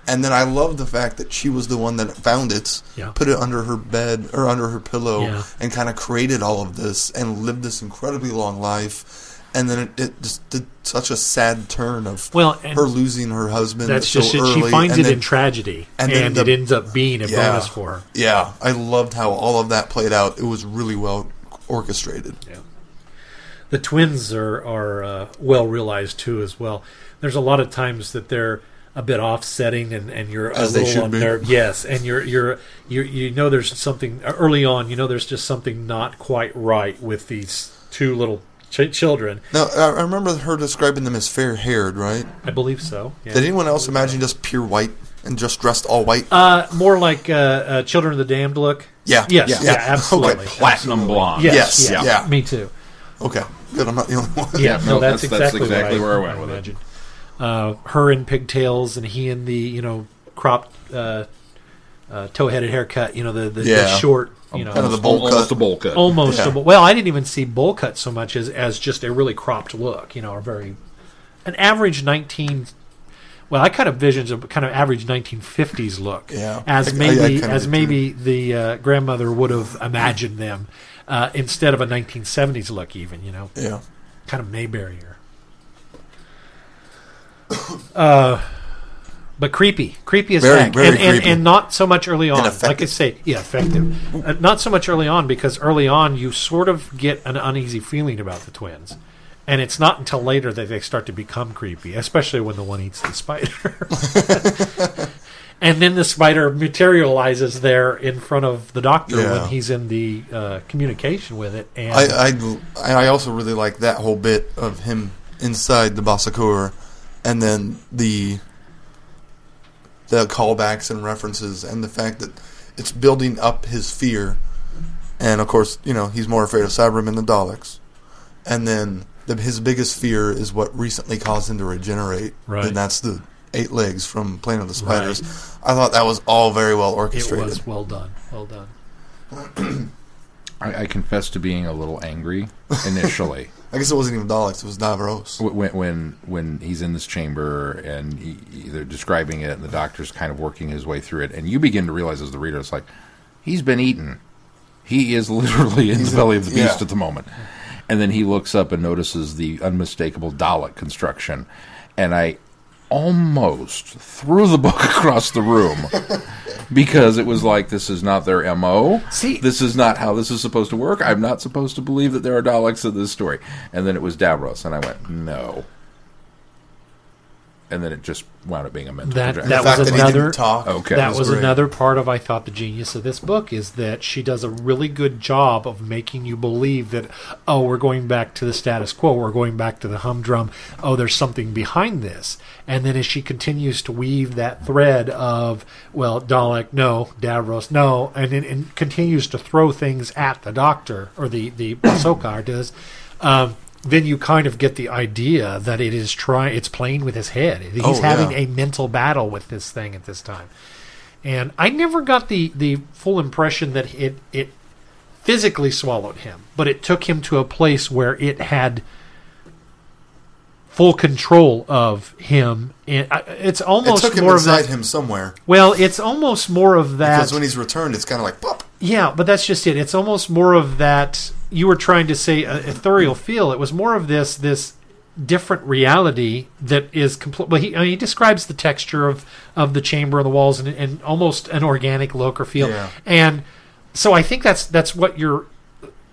[SPEAKER 2] And then I love the fact that she was the one that found it,
[SPEAKER 4] Yeah.
[SPEAKER 2] put it under her bed or under her pillow,
[SPEAKER 4] Yeah.
[SPEAKER 2] and kind of created all of this and lived this incredibly long life. And then it, it just did such a sad turn of
[SPEAKER 4] Well,
[SPEAKER 2] her losing her husband.
[SPEAKER 4] That's
[SPEAKER 2] so
[SPEAKER 4] just
[SPEAKER 2] early,
[SPEAKER 4] She finds it
[SPEAKER 2] then-
[SPEAKER 4] in tragedy,
[SPEAKER 2] and
[SPEAKER 4] and,
[SPEAKER 2] then
[SPEAKER 4] it ends up being a
[SPEAKER 2] Yeah.
[SPEAKER 4] bonus for her.
[SPEAKER 2] Yeah, I loved how all of that played out. It was really well orchestrated.
[SPEAKER 4] the twins are are uh, well realized too as well. There's a lot of times that they're a bit offsetting and, and you're
[SPEAKER 2] As
[SPEAKER 4] a little on there. Yes, and you're you're you you know there's something early on. You know there's just something not quite right with these two little ch- children.
[SPEAKER 2] Now, I I remember her describing them as fair haired, right?
[SPEAKER 4] I believe so. Yeah.
[SPEAKER 2] Did anyone else imagine just pure white and just dressed all white?
[SPEAKER 4] Uh, more like uh, uh, Children of the Damned look.
[SPEAKER 2] Yeah,
[SPEAKER 4] Yes.
[SPEAKER 2] yeah,
[SPEAKER 4] Yeah.
[SPEAKER 2] yeah.
[SPEAKER 4] absolutely.
[SPEAKER 3] Platinum blonde.
[SPEAKER 4] Yes.
[SPEAKER 2] Yes,
[SPEAKER 4] Yeah.
[SPEAKER 2] yeah.
[SPEAKER 4] Me too.
[SPEAKER 2] Okay, good. I'm not the only one.
[SPEAKER 4] Yeah,
[SPEAKER 3] no,
[SPEAKER 4] no, that's,
[SPEAKER 3] that's- that's
[SPEAKER 4] exactly,
[SPEAKER 3] exactly
[SPEAKER 4] what
[SPEAKER 3] where I went with it.
[SPEAKER 4] Uh, her in pigtails and he in the you know cropped uh, uh, tow-headed haircut. You know the the, the short. You know,
[SPEAKER 2] Kind of the bowl
[SPEAKER 3] almost
[SPEAKER 2] cut.
[SPEAKER 3] a bowl cut.
[SPEAKER 4] almost
[SPEAKER 2] Yeah.
[SPEAKER 4] a, well. I didn't even see bowl cut so much as as just a really cropped look. You know, a very an average nineteen. Well, I kind of visions a kind of average 1950s look,
[SPEAKER 2] Yeah.
[SPEAKER 4] as
[SPEAKER 2] I- I- I
[SPEAKER 4] maybe as maybe the uh, grandmother would have imagined them, uh, instead of a 1970s look. Even you know,
[SPEAKER 2] Yeah.
[SPEAKER 4] kind of Mayberrier. uh, but creepy, creepy as
[SPEAKER 2] Very,
[SPEAKER 4] heck,
[SPEAKER 2] very
[SPEAKER 4] and, and
[SPEAKER 2] creepy.
[SPEAKER 4] and not so much early on. Like I say, yeah, effective. uh, not so much early on because early on you sort of get an uneasy feeling about the twins, and it's not until later that they start to become creepy, especially when the one eats the spider. And then the spider materializes there in front of the doctor
[SPEAKER 2] Yeah.
[SPEAKER 4] when he's in the uh, communication with it. And
[SPEAKER 2] I, I I also really like that whole bit of him inside the Basakura, and then the the callbacks and references, and the fact that it's building up his fear, and of course, you know, he's more afraid of Cybermen than Daleks, and then the, his biggest fear is what recently caused him to regenerate,
[SPEAKER 4] Right.
[SPEAKER 2] and that's the eight legs from Planet of the Spiders. I thought that was all very well orchestrated.
[SPEAKER 4] it
[SPEAKER 2] orchestrated.
[SPEAKER 4] was well done. Well done.
[SPEAKER 3] I, I confess to being a little angry initially
[SPEAKER 2] I guess it wasn't even Daleks; it was Davros.
[SPEAKER 3] When when when he's in this chamber and he, he- they're describing it, and the doctor's kind of working his way through it, and you begin to realize as the reader, it's like he's been eaten. He is literally in
[SPEAKER 2] He's
[SPEAKER 3] the belly of the beast
[SPEAKER 2] yeah.
[SPEAKER 3] at the moment. And then he looks up and notices the unmistakable Dalek construction, and I almost threw the book across the room because it was like this is not their mo.
[SPEAKER 4] See-
[SPEAKER 3] this is not how this is supposed to work. I'm not supposed to believe that there are Daleks in this story. And then it was Davros, and I went no. And then it just wound up being a mental
[SPEAKER 4] That-
[SPEAKER 3] projection.
[SPEAKER 4] that
[SPEAKER 2] the fact
[SPEAKER 4] was
[SPEAKER 2] that he
[SPEAKER 4] another-
[SPEAKER 2] didn't talk.
[SPEAKER 3] Okay.
[SPEAKER 4] that was
[SPEAKER 2] great.
[SPEAKER 4] another part of I thought the genius of this book is that she does a really good job of making you believe that oh we're going back to the status quo we're going back to the humdrum oh there's something behind this and then as she continues to weave that thread of well Dalek no Davros no and then and continues to throw things at the doctor or the the Sokar does um, then you kind of get the idea that it is trying it's playing with his head he's
[SPEAKER 2] Oh,
[SPEAKER 4] having
[SPEAKER 2] yeah.
[SPEAKER 4] a mental battle with this thing at this time and I never got the the full impression that it it physically swallowed him, but it took him to a place where it had full control of him. And it's
[SPEAKER 2] It
[SPEAKER 4] almost
[SPEAKER 2] took him
[SPEAKER 4] more of
[SPEAKER 2] inside
[SPEAKER 4] that.
[SPEAKER 2] him somewhere
[SPEAKER 4] Well, it's almost more of that.
[SPEAKER 2] because when he's returned, it's kind of like pop.
[SPEAKER 4] Yeah, but that's just it. It's almost more of that. You were trying to say a ethereal feel. It was more of this this different reality that is complete. Well, he I mean, he describes the texture of of the chamber and the walls and, and almost an organic look or feel.
[SPEAKER 2] Yeah.
[SPEAKER 4] And so I think that's that's what you're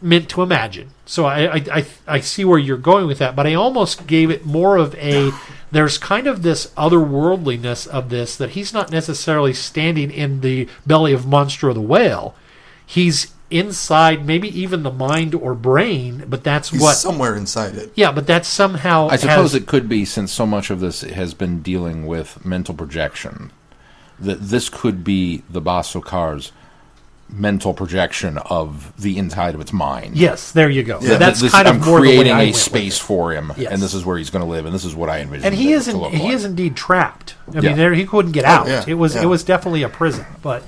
[SPEAKER 4] meant to imagine. So I, I I I see where you're going with that, but I almost gave it more of a. There's kind of this otherworldliness of this that he's not necessarily standing in the belly of monster of the whale. He's inside, maybe even the mind or brain, but that's
[SPEAKER 2] He's
[SPEAKER 4] what.
[SPEAKER 2] somewhere inside it.
[SPEAKER 4] yeah, but that's somehow.
[SPEAKER 3] I suppose
[SPEAKER 4] has-
[SPEAKER 3] it could be since so much of this has been dealing with mental projection that this could be the Basokar's mental projection of the inside of its mind.
[SPEAKER 4] Yes, there you go.
[SPEAKER 2] Yeah,
[SPEAKER 4] that's
[SPEAKER 3] This-
[SPEAKER 4] kind of
[SPEAKER 3] I'm
[SPEAKER 4] more the way
[SPEAKER 3] creating
[SPEAKER 4] I
[SPEAKER 3] a
[SPEAKER 4] went with
[SPEAKER 3] space for him,
[SPEAKER 4] Yes.
[SPEAKER 3] and this is where he's going to live, and this is what I envision.
[SPEAKER 4] and he
[SPEAKER 3] it
[SPEAKER 4] is
[SPEAKER 3] to
[SPEAKER 4] in,
[SPEAKER 3] look
[SPEAKER 4] he
[SPEAKER 3] like.
[SPEAKER 4] is indeed trapped. I
[SPEAKER 3] Yeah.
[SPEAKER 4] mean, there he couldn't get
[SPEAKER 2] Oh,
[SPEAKER 4] out.
[SPEAKER 2] yeah,
[SPEAKER 4] It was
[SPEAKER 2] yeah.
[SPEAKER 4] it was definitely a prison, but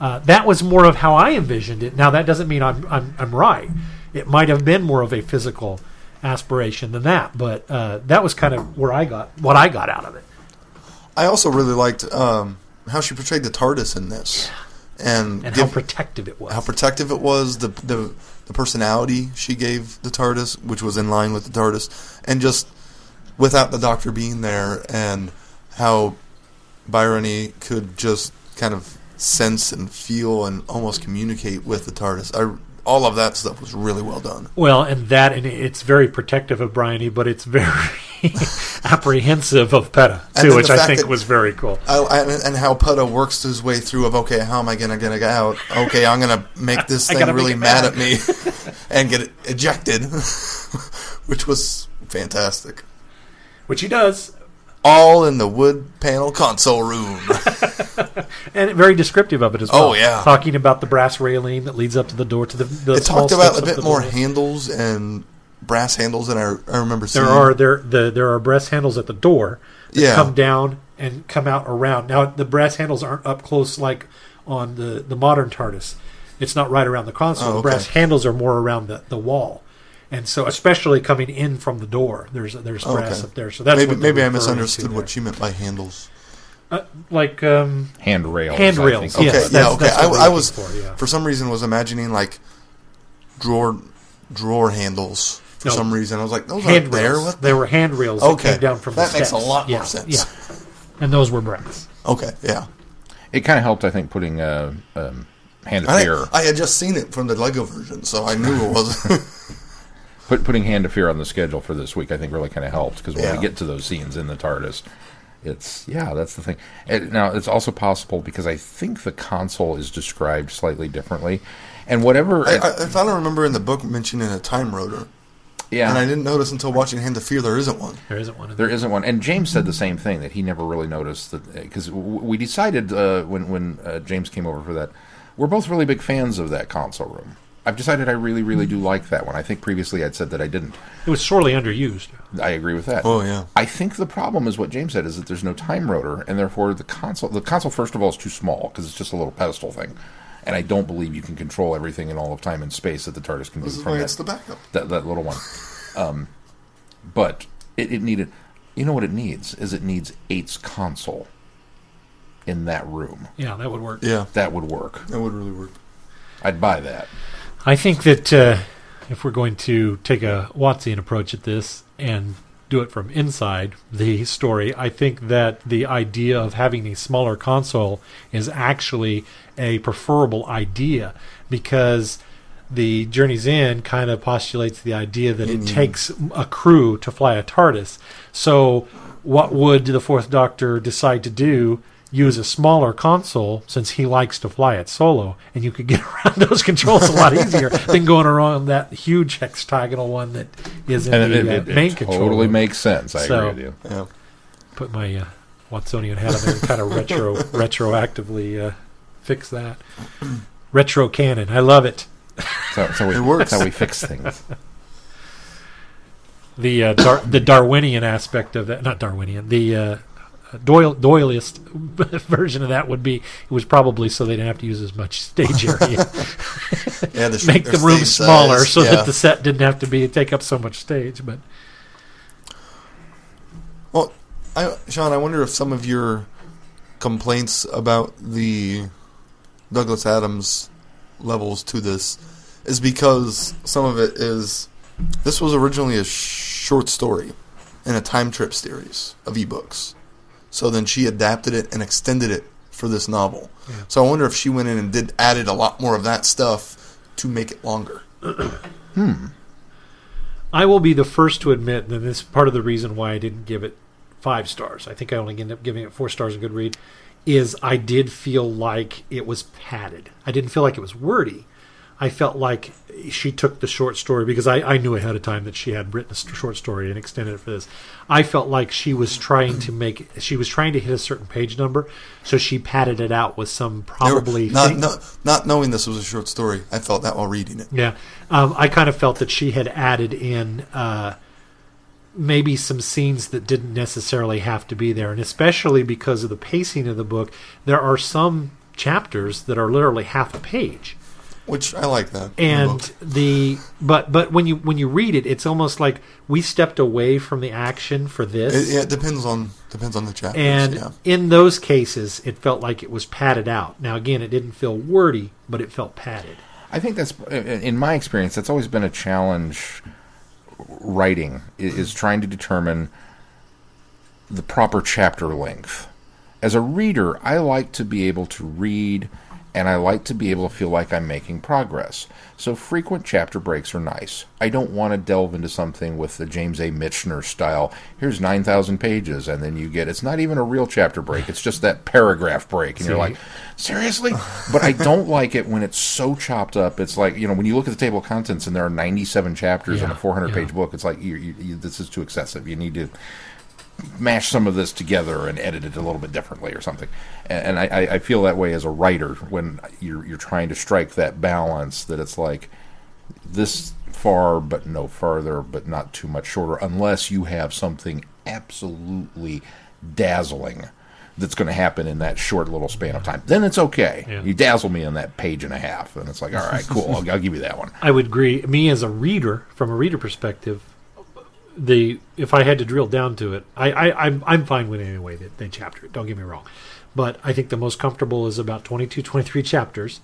[SPEAKER 4] uh, that was more of how I envisioned it. Now that doesn't mean I'm I'm, I'm right. It might have been more of a physical aspiration than that, but uh, that was kind of where I got what I got out of it.
[SPEAKER 2] I also really liked um, how she portrayed the TARDIS in this and,
[SPEAKER 4] and
[SPEAKER 2] give-
[SPEAKER 4] how protective it was.
[SPEAKER 2] how protective it was, the the the personality she gave the TARDIS, which was in line with the TARDIS, and just without the Doctor being there, and how Bryony could just kind of sense and feel and almost communicate with the TARDIS. I all of that stuff was really well done.
[SPEAKER 4] Well, and that, and it's very protective of Bryony, but it's very apprehensive of
[SPEAKER 2] Putta
[SPEAKER 4] too, which I think
[SPEAKER 2] that-
[SPEAKER 4] was very cool.
[SPEAKER 2] I, and, and how Putta works his way through of okay, how am I gonna get out? Okay, I'm gonna make this thing really mad. at me and get ejected, which was fantastic.
[SPEAKER 4] Which he does,
[SPEAKER 2] All in the wood panel console room.
[SPEAKER 4] and very descriptive of it as oh, well.
[SPEAKER 2] Oh, yeah.
[SPEAKER 4] talking about the brass railing that leads up to the door to the. the
[SPEAKER 2] it
[SPEAKER 4] small
[SPEAKER 2] talked about a bit more
[SPEAKER 4] door.
[SPEAKER 2] handles and brass handles than I, I remember seeing.
[SPEAKER 4] There are there the there are brass handles at the door that
[SPEAKER 2] Yeah.
[SPEAKER 4] come down and come out around. Now the brass handles aren't up close like on the the modern TARDIS. It's not right around the console.
[SPEAKER 2] Oh,
[SPEAKER 4] The
[SPEAKER 2] okay.
[SPEAKER 4] brass handles are more around the, the wall. And so, especially coming in from the door, there's there's
[SPEAKER 2] Oh,
[SPEAKER 4] brass
[SPEAKER 2] okay.
[SPEAKER 4] up there. So that's
[SPEAKER 2] maybe
[SPEAKER 4] what
[SPEAKER 2] maybe I
[SPEAKER 4] referring to
[SPEAKER 2] misunderstood
[SPEAKER 4] there.
[SPEAKER 2] what she meant by handles.
[SPEAKER 4] Uh, like um,
[SPEAKER 3] Handrails.
[SPEAKER 4] Handrails,
[SPEAKER 3] I think.
[SPEAKER 4] yes.
[SPEAKER 2] Okay, yeah, okay. I, I was
[SPEAKER 4] for, yeah.
[SPEAKER 2] for some reason was imagining like drawer drawer handles for
[SPEAKER 4] No.
[SPEAKER 2] some reason. I was like, those aren't there. What?
[SPEAKER 4] They were handrails
[SPEAKER 2] Okay.
[SPEAKER 4] that came down from
[SPEAKER 2] That
[SPEAKER 4] the
[SPEAKER 2] makes a
[SPEAKER 4] steps.
[SPEAKER 2] lot more
[SPEAKER 4] Yeah,
[SPEAKER 2] sense.
[SPEAKER 4] Yeah, and those were brass.
[SPEAKER 2] Okay, yeah.
[SPEAKER 3] It kind of helped, I think, putting uh, um, Hand of
[SPEAKER 2] I, I had just seen it from the Lego version, so I knew it was.
[SPEAKER 3] put, putting Hand of Fear on the schedule for this week. I think really kind of helped because when
[SPEAKER 2] Yeah.
[SPEAKER 3] we get to those scenes in the TARDIS, it's yeah, that's the thing. And now it's also possible because I think the console is described slightly differently, and whatever.
[SPEAKER 2] I, I, I thought I remember in the book mentioning a time rotor,
[SPEAKER 3] yeah,
[SPEAKER 2] and I didn't notice until watching Hand of Fear there isn't one.
[SPEAKER 4] There isn't one.
[SPEAKER 3] There isn't one, and James said the same thing that he never really noticed that because we decided uh, when when uh, James came over for that, we're both really big fans of that console room. I've decided I really, really do like that one. I think previously I'd said that I didn't.
[SPEAKER 4] It was sorely underused.
[SPEAKER 3] I agree with that.
[SPEAKER 2] Oh yeah,
[SPEAKER 3] I think the problem is what James said is that there's no time rotor, and therefore the console the console first of all is too small because it's just a little pedestal thing, and I don't believe you can control everything in all of time and space that the TARDIS can do
[SPEAKER 2] this is
[SPEAKER 3] from
[SPEAKER 2] why
[SPEAKER 3] that
[SPEAKER 2] it's the backup.
[SPEAKER 3] that, that little one. Um, but it, it needed, you know what it needs is it needs eight's console in that room.
[SPEAKER 4] Yeah, that would work.
[SPEAKER 2] Yeah,
[SPEAKER 3] That would work.
[SPEAKER 2] that would really work.
[SPEAKER 3] I'd buy that.
[SPEAKER 4] I think that uh, if we're going to take a Watsonian approach at this and do it from inside the story, I think that the idea of having a smaller console is actually a preferable idea because the Journey's End kind of postulates the idea that it takes a crew to fly a TARDIS. So, what would the Fourth Doctor decide to do? Use a smaller console since he likes to fly it solo, and you could get around those controls a lot easier than going around that huge hexagonal one that is in
[SPEAKER 3] And
[SPEAKER 4] the
[SPEAKER 3] it,
[SPEAKER 4] uh,
[SPEAKER 3] it, it
[SPEAKER 4] main
[SPEAKER 3] totally makes sense. I
[SPEAKER 4] So-
[SPEAKER 3] agree with you.
[SPEAKER 2] Yeah,
[SPEAKER 4] Put my uh, Watsonian hat on there and kind of retro retroactively uh, fix that. Retro canon, I love it.
[SPEAKER 3] So, so we,
[SPEAKER 2] It works.
[SPEAKER 3] That's how we fix things.
[SPEAKER 4] the uh, Dar- the Darwinian aspect of that, not Darwinian, the uh, Doyle Doylist version of that would be it was probably so they didn't have to use as much stage area,
[SPEAKER 2] yeah. The,
[SPEAKER 4] make the room smaller
[SPEAKER 2] size,
[SPEAKER 4] so
[SPEAKER 2] yeah.
[SPEAKER 4] that the set didn't have to be take up so much stage. But
[SPEAKER 2] Well, I, Sean, I wonder if some of your complaints about the Douglas Adams levels to this is because some of it is this was originally a short story in a time trip series of ebooks. So then she adapted it and extended it for this novel.
[SPEAKER 4] Yeah.
[SPEAKER 2] So I wonder if she went in and did added a lot more of that stuff to make it longer. Hmm.
[SPEAKER 4] I will be the first to admit that this is part of the reason why I didn't give it five stars. I think I only ended up giving it four stars. A good read is I did feel like it was padded. I didn't feel like it was wordy. I felt like she took the short story because I, I knew ahead of time that she had written a short story and extended it for this. I felt like she was trying to make she was trying to hit a certain page number, so she padded it out with some
[SPEAKER 2] were-
[SPEAKER 4] probably
[SPEAKER 2] not,
[SPEAKER 4] thing-
[SPEAKER 2] not not knowing this was a short story. I felt that while reading it.
[SPEAKER 4] yeah, um, I kind of felt that she had added in uh, maybe some scenes that didn't necessarily have to be there, and especially because of the pacing of the book, there are some chapters that are literally half a page.
[SPEAKER 2] Which I like that. in the
[SPEAKER 4] and the but but when you when you read it, it's almost like we stepped away from the action for this.
[SPEAKER 2] it, yeah, it depends on depends on the chapters.
[SPEAKER 4] and
[SPEAKER 2] yeah.
[SPEAKER 4] in those cases, it felt like it was padded out. Now, again, it didn't feel wordy, but it felt padded.
[SPEAKER 3] I think that's, in my experience, that's always been a challenge. Writing is trying to determine the proper chapter length. As a reader, I like to be able to read and I like to be able to feel like I'm making progress. So frequent chapter breaks are nice. I don't want to delve into something with the James A. Michener style. Here's 9,000 pages, and then you get it's not even a real chapter break, it's just that paragraph break. And you're like, seriously? But I don't like it when it's so chopped up. It's like, you know, when you look at the table of contents and there are 97 chapters in a 400
[SPEAKER 4] yeah.
[SPEAKER 3] page book, it's like, you, you, you, this is too excessive. You need to mash some of this together and edit it a little bit differently or something. And, and I, I- feel that way as a writer when you're you're trying to strike that balance that it's like this far but no farther, but not too much shorter, unless you have something absolutely dazzling. That's going to happen in that short little span of time. Then it's okay.
[SPEAKER 4] Yeah.
[SPEAKER 3] You dazzle me in that page and a half, and it's like, all right, cool. I'll, I'll give you that one.
[SPEAKER 4] I would agree. Me as a reader, from a reader perspective, the if I had to drill down to it, I, I I'm I'm fine with any way that they chapter it. Don't get me wrong, but I think the most comfortable is about 22, 23 chapters,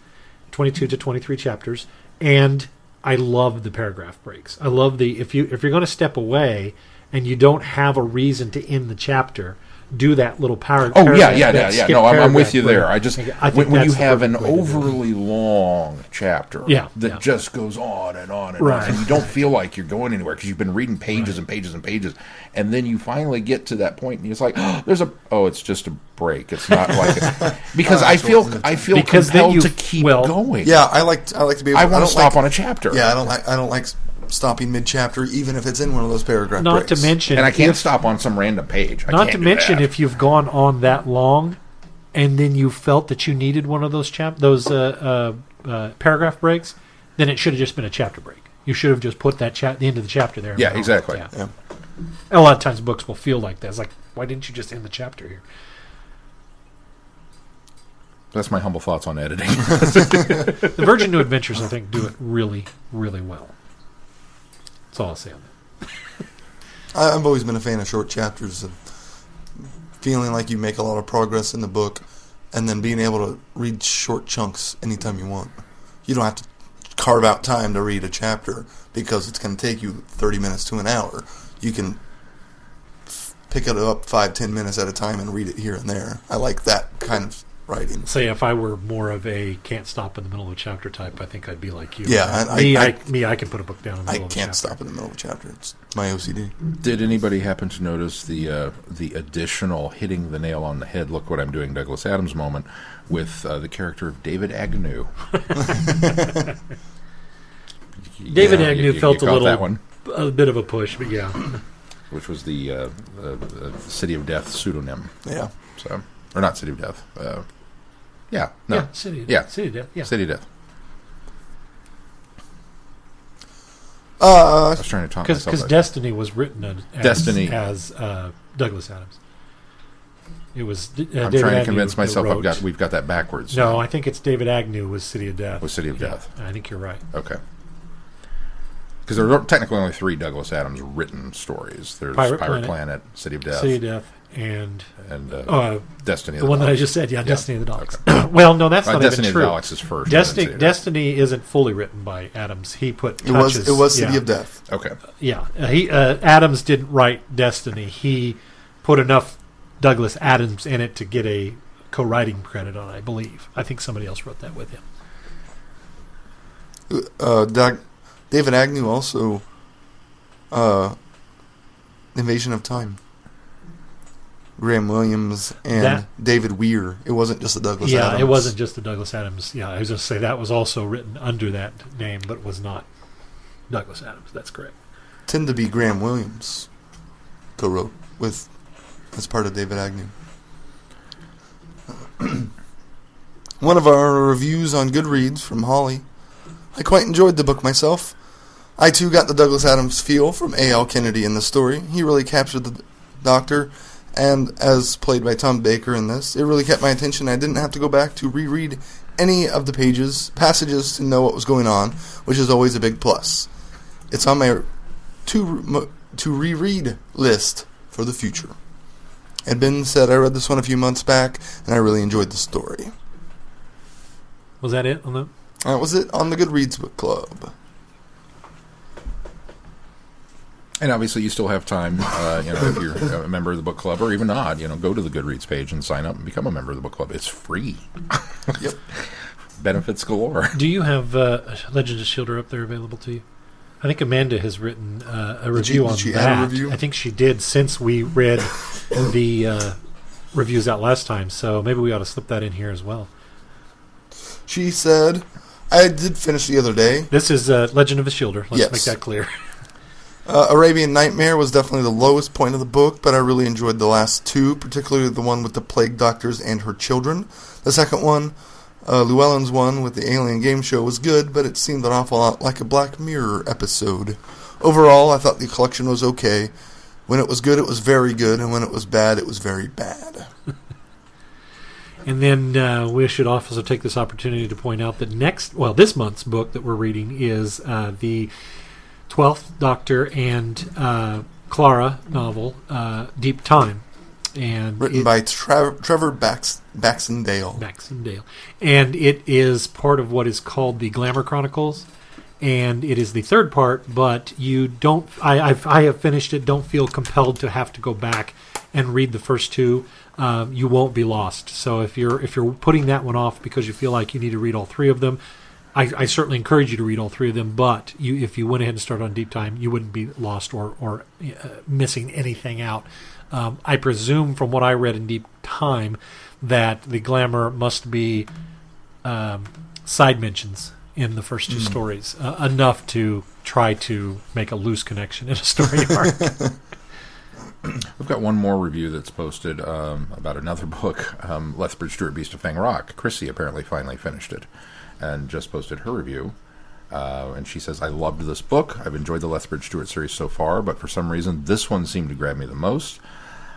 [SPEAKER 4] twenty two to twenty three chapters, and I love the paragraph breaks. I love the if you if you're going to step away and you don't have a reason to end the chapter. Do that little power.
[SPEAKER 3] Oh yeah, yeah, yeah, yeah. No, I'm, I'm with you there.
[SPEAKER 4] break.
[SPEAKER 3] I just
[SPEAKER 4] I
[SPEAKER 3] when, when you have an
[SPEAKER 4] perfect way to do it.
[SPEAKER 3] overly long chapter,
[SPEAKER 4] Yeah,
[SPEAKER 3] that
[SPEAKER 4] yeah.
[SPEAKER 3] just goes on and on and
[SPEAKER 4] Right.
[SPEAKER 3] on, and you don't feel like you're going anywhere because you've been reading pages and pages and pages, and then you finally get to that point, and it's like, oh, there's a oh, it's just a break. It's not like a, because I feel I feel
[SPEAKER 4] Because
[SPEAKER 3] compelled
[SPEAKER 4] you-
[SPEAKER 3] to keep
[SPEAKER 4] well-
[SPEAKER 3] going.
[SPEAKER 2] yeah, I like I like to be. Able,
[SPEAKER 3] I want to stop
[SPEAKER 2] like,
[SPEAKER 3] on a chapter.
[SPEAKER 2] Yeah, I don't like I don't like stopping mid chapter, even if it's in one of those paragraph
[SPEAKER 4] Not
[SPEAKER 2] breaks.
[SPEAKER 4] to mention,
[SPEAKER 3] and I can't
[SPEAKER 4] if-
[SPEAKER 3] stop on some random page. I
[SPEAKER 4] Not to mention,
[SPEAKER 3] that.
[SPEAKER 4] if you've gone on that long, and then you felt that you needed one of those chap those uh, uh, uh, paragraph breaks, then it should have just been a chapter break. You should have just put that chat the end of the chapter there.
[SPEAKER 3] Yeah, exactly.
[SPEAKER 4] Yeah.
[SPEAKER 2] Yeah.
[SPEAKER 4] A lot of times, books will feel like that. It's like, why didn't you just end the chapter here?
[SPEAKER 3] that's my humble thoughts on editing.
[SPEAKER 4] The Virgin New Adventures, I think, do it really, really well. That's all I'll say on that.
[SPEAKER 2] I, I've always been a fan of short chapters and feeling like you make a lot of progress in the book, and then being able to read short chunks anytime you want. You don't have to carve out time to read a chapter because it's going to take you 30 minutes to an hour. You can pick it up five, ten minutes at a time and read it here and there. I like that kind of writing.
[SPEAKER 4] Say, if I were more of a can't stop in the middle of a chapter type, I think I'd be like you.
[SPEAKER 2] Yeah, I-
[SPEAKER 4] me,
[SPEAKER 2] I-
[SPEAKER 4] I, me, I can put a book down in the
[SPEAKER 2] I
[SPEAKER 4] middle of a
[SPEAKER 2] can't
[SPEAKER 4] chapter.
[SPEAKER 2] stop in the middle of a chapter. It's my OCD.
[SPEAKER 3] Did anybody happen to notice the uh, the additional hitting the nail on the head? Look what I'm doing, Douglas Adams moment with uh, the character of David Agnew.
[SPEAKER 4] David
[SPEAKER 3] Yeah,
[SPEAKER 4] Agnew
[SPEAKER 3] you- you
[SPEAKER 4] felt a little,
[SPEAKER 3] that one,
[SPEAKER 4] a bit of a push, but yeah.
[SPEAKER 3] which was the uh, uh, uh, City of Death pseudonym.
[SPEAKER 2] Yeah.
[SPEAKER 3] So, or not City of Death. Uh, yeah, no,
[SPEAKER 4] Yeah, City,
[SPEAKER 3] Yeah.
[SPEAKER 4] City of Death, yeah.
[SPEAKER 3] City of Death.
[SPEAKER 2] Uh,
[SPEAKER 3] I was trying to talk
[SPEAKER 4] Because
[SPEAKER 3] myself. out.
[SPEAKER 4] Destiny was written as, as,
[SPEAKER 3] Destiny.
[SPEAKER 4] as uh, Douglas Adams. It was. Uh,
[SPEAKER 3] I'm
[SPEAKER 4] David
[SPEAKER 3] trying to
[SPEAKER 4] Agnew
[SPEAKER 3] convince
[SPEAKER 4] that
[SPEAKER 3] myself I've got we've got that backwards.
[SPEAKER 4] No, I think it's David Agnew was City of Death.
[SPEAKER 3] Was City of
[SPEAKER 4] Yeah,
[SPEAKER 3] Death.
[SPEAKER 4] I think you're right.
[SPEAKER 3] Okay. Because there are technically only three Douglas Adams written stories. There's
[SPEAKER 4] Pirate
[SPEAKER 3] Pirate,
[SPEAKER 4] Planet,
[SPEAKER 3] Planet, City of Death,
[SPEAKER 4] City of Death, and
[SPEAKER 3] and uh,
[SPEAKER 4] uh,
[SPEAKER 3] Destiny. of
[SPEAKER 4] the one that I just said. Yeah, Destiny of the Daleks. well, no, that's
[SPEAKER 3] Uh,
[SPEAKER 4] not
[SPEAKER 3] Destiny
[SPEAKER 4] even
[SPEAKER 3] of
[SPEAKER 4] true.
[SPEAKER 3] Daleks is first.
[SPEAKER 4] Destiny,
[SPEAKER 3] and then City of
[SPEAKER 4] Destiny isn't fully written by Adams. He put
[SPEAKER 2] it was it was City
[SPEAKER 4] yeah.
[SPEAKER 2] of Death.
[SPEAKER 3] Death. Okay.
[SPEAKER 4] Yeah, uh, he uh, Adams didn't write Destiny. He put enough Douglas Adams in it to get a co-writing credit on. it, I believe. I think somebody else wrote that with him.
[SPEAKER 2] Uh, Doug, David Agnew also. Uh, Invasion of Time. Graham Williams and
[SPEAKER 4] That-
[SPEAKER 2] David Weir. It wasn't just the Douglas
[SPEAKER 4] yeah,
[SPEAKER 2] Adams.
[SPEAKER 4] it wasn't just the Douglas Adams. Yeah, I was going to say that was also written under that name, but was not Douglas Adams. That's correct.
[SPEAKER 2] Tend to be Graham Williams co-wrote with as part of David Agnew. One of our reviews on Goodreads from Holly. I quite enjoyed the book myself. I too got the Douglas Adams feel from A.L. Kennedy in the story. He really captured the doctor, and as played by Tom Baker in this, it really kept my attention. I didn't have to go back to reread any of the pages passages to know what was going on, which is always a big plus. It's on my to to reread list for the future. And Ben said I read this one a few months back, and I really enjoyed the story.
[SPEAKER 4] Was that it on the?
[SPEAKER 2] That was it on the Goodreads book club.
[SPEAKER 3] And obviously, you still have time. Uh, you know, if you're a member of the book club, or even not, you know, go to the Goodreads page and sign up and become a member of the book club. It's free.
[SPEAKER 2] Yep.
[SPEAKER 3] Benefits galore.
[SPEAKER 4] Do you have uh, Legend of the Shielder up there available to you? I think Amanda has written uh, a
[SPEAKER 2] Did
[SPEAKER 4] review
[SPEAKER 2] she-
[SPEAKER 4] on
[SPEAKER 2] did she
[SPEAKER 4] that.
[SPEAKER 2] add a review?
[SPEAKER 4] I think she did since we read the uh, reviews out last time. So maybe we ought to slip that in here as well.
[SPEAKER 2] She said, I did finish the other day.
[SPEAKER 4] This is uh, Legend of a Shielder. Let's
[SPEAKER 2] Yes.
[SPEAKER 4] make that clear.
[SPEAKER 2] Uh, Arabian Nightmare was definitely the lowest point of the book, but I really enjoyed the last two, particularly the one with the plague doctors and her children. The second one, uh, Llewellyn's one with the alien game show, was good, but it seemed an awful lot like a Black Mirror episode. Overall, I thought the collection was okay. When it was good, it was very good, and when it was bad, it was very bad.
[SPEAKER 4] And then uh, we should also take this opportunity to point out that next, well, this month's book that we're reading is uh, the Twelfth Doctor and uh, Clara novel, uh, Deep Time, and
[SPEAKER 2] Written
[SPEAKER 4] it-
[SPEAKER 2] by Tra- Trevor Bax- Baxendale.
[SPEAKER 4] Baxendale, and it is part of what is called the Glamour Chronicles, and it is the third part. But you don't, I, I've, I have finished it. Don't feel compelled to have to go back and read the first two. Um, you won't be lost. So if you're if you're putting that one off because you feel like you need to read all three of them, I, I certainly encourage you to read all three of them. But you, if you went ahead and started on Deep Time, you wouldn't be lost or or uh, missing anything out. Um, I presume from what I read in Deep Time that the glamour must be um, side mentions in the first two stories, uh, enough to try to make a loose connection in a story arc.
[SPEAKER 3] We've got one more review that's posted um, about another book, um, Lethbridge Stewart Beast of Fang Rock. Chrissy apparently finally finished it and just posted her review. Uh, and she says, I loved this book. I've enjoyed the Lethbridge Stewart series so far, but for some reason, this one seemed to grab me the most.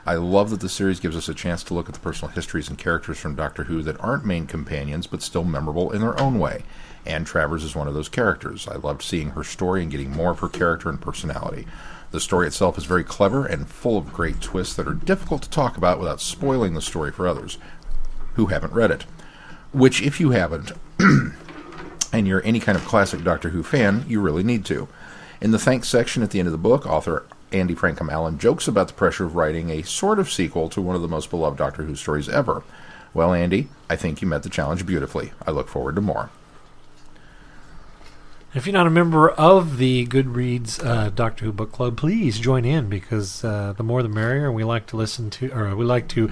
[SPEAKER 3] I love that the series gives us a chance to look at the personal histories and characters from Doctor Who that aren't main companions but still memorable in their own way. Anne Travers is one of those characters. I loved seeing her story and getting more of her character and personality. The story itself is very clever and full of great twists that are difficult to talk about without spoiling the story for others who haven't read it. Which, if you haven't, and you're any kind of classic Doctor Who fan, you really need to. In the thanks section at the end of the book, author Andy Frankham Allen jokes about the pressure of writing a sort of sequel to one of the most beloved Doctor Who stories ever. Well, Andy, I think you met the challenge beautifully. I look forward to more.
[SPEAKER 4] if you're not a member of the Goodreads uh, Doctor Who book club, please join in because uh, the more the merrier. We like to listen to, or we like to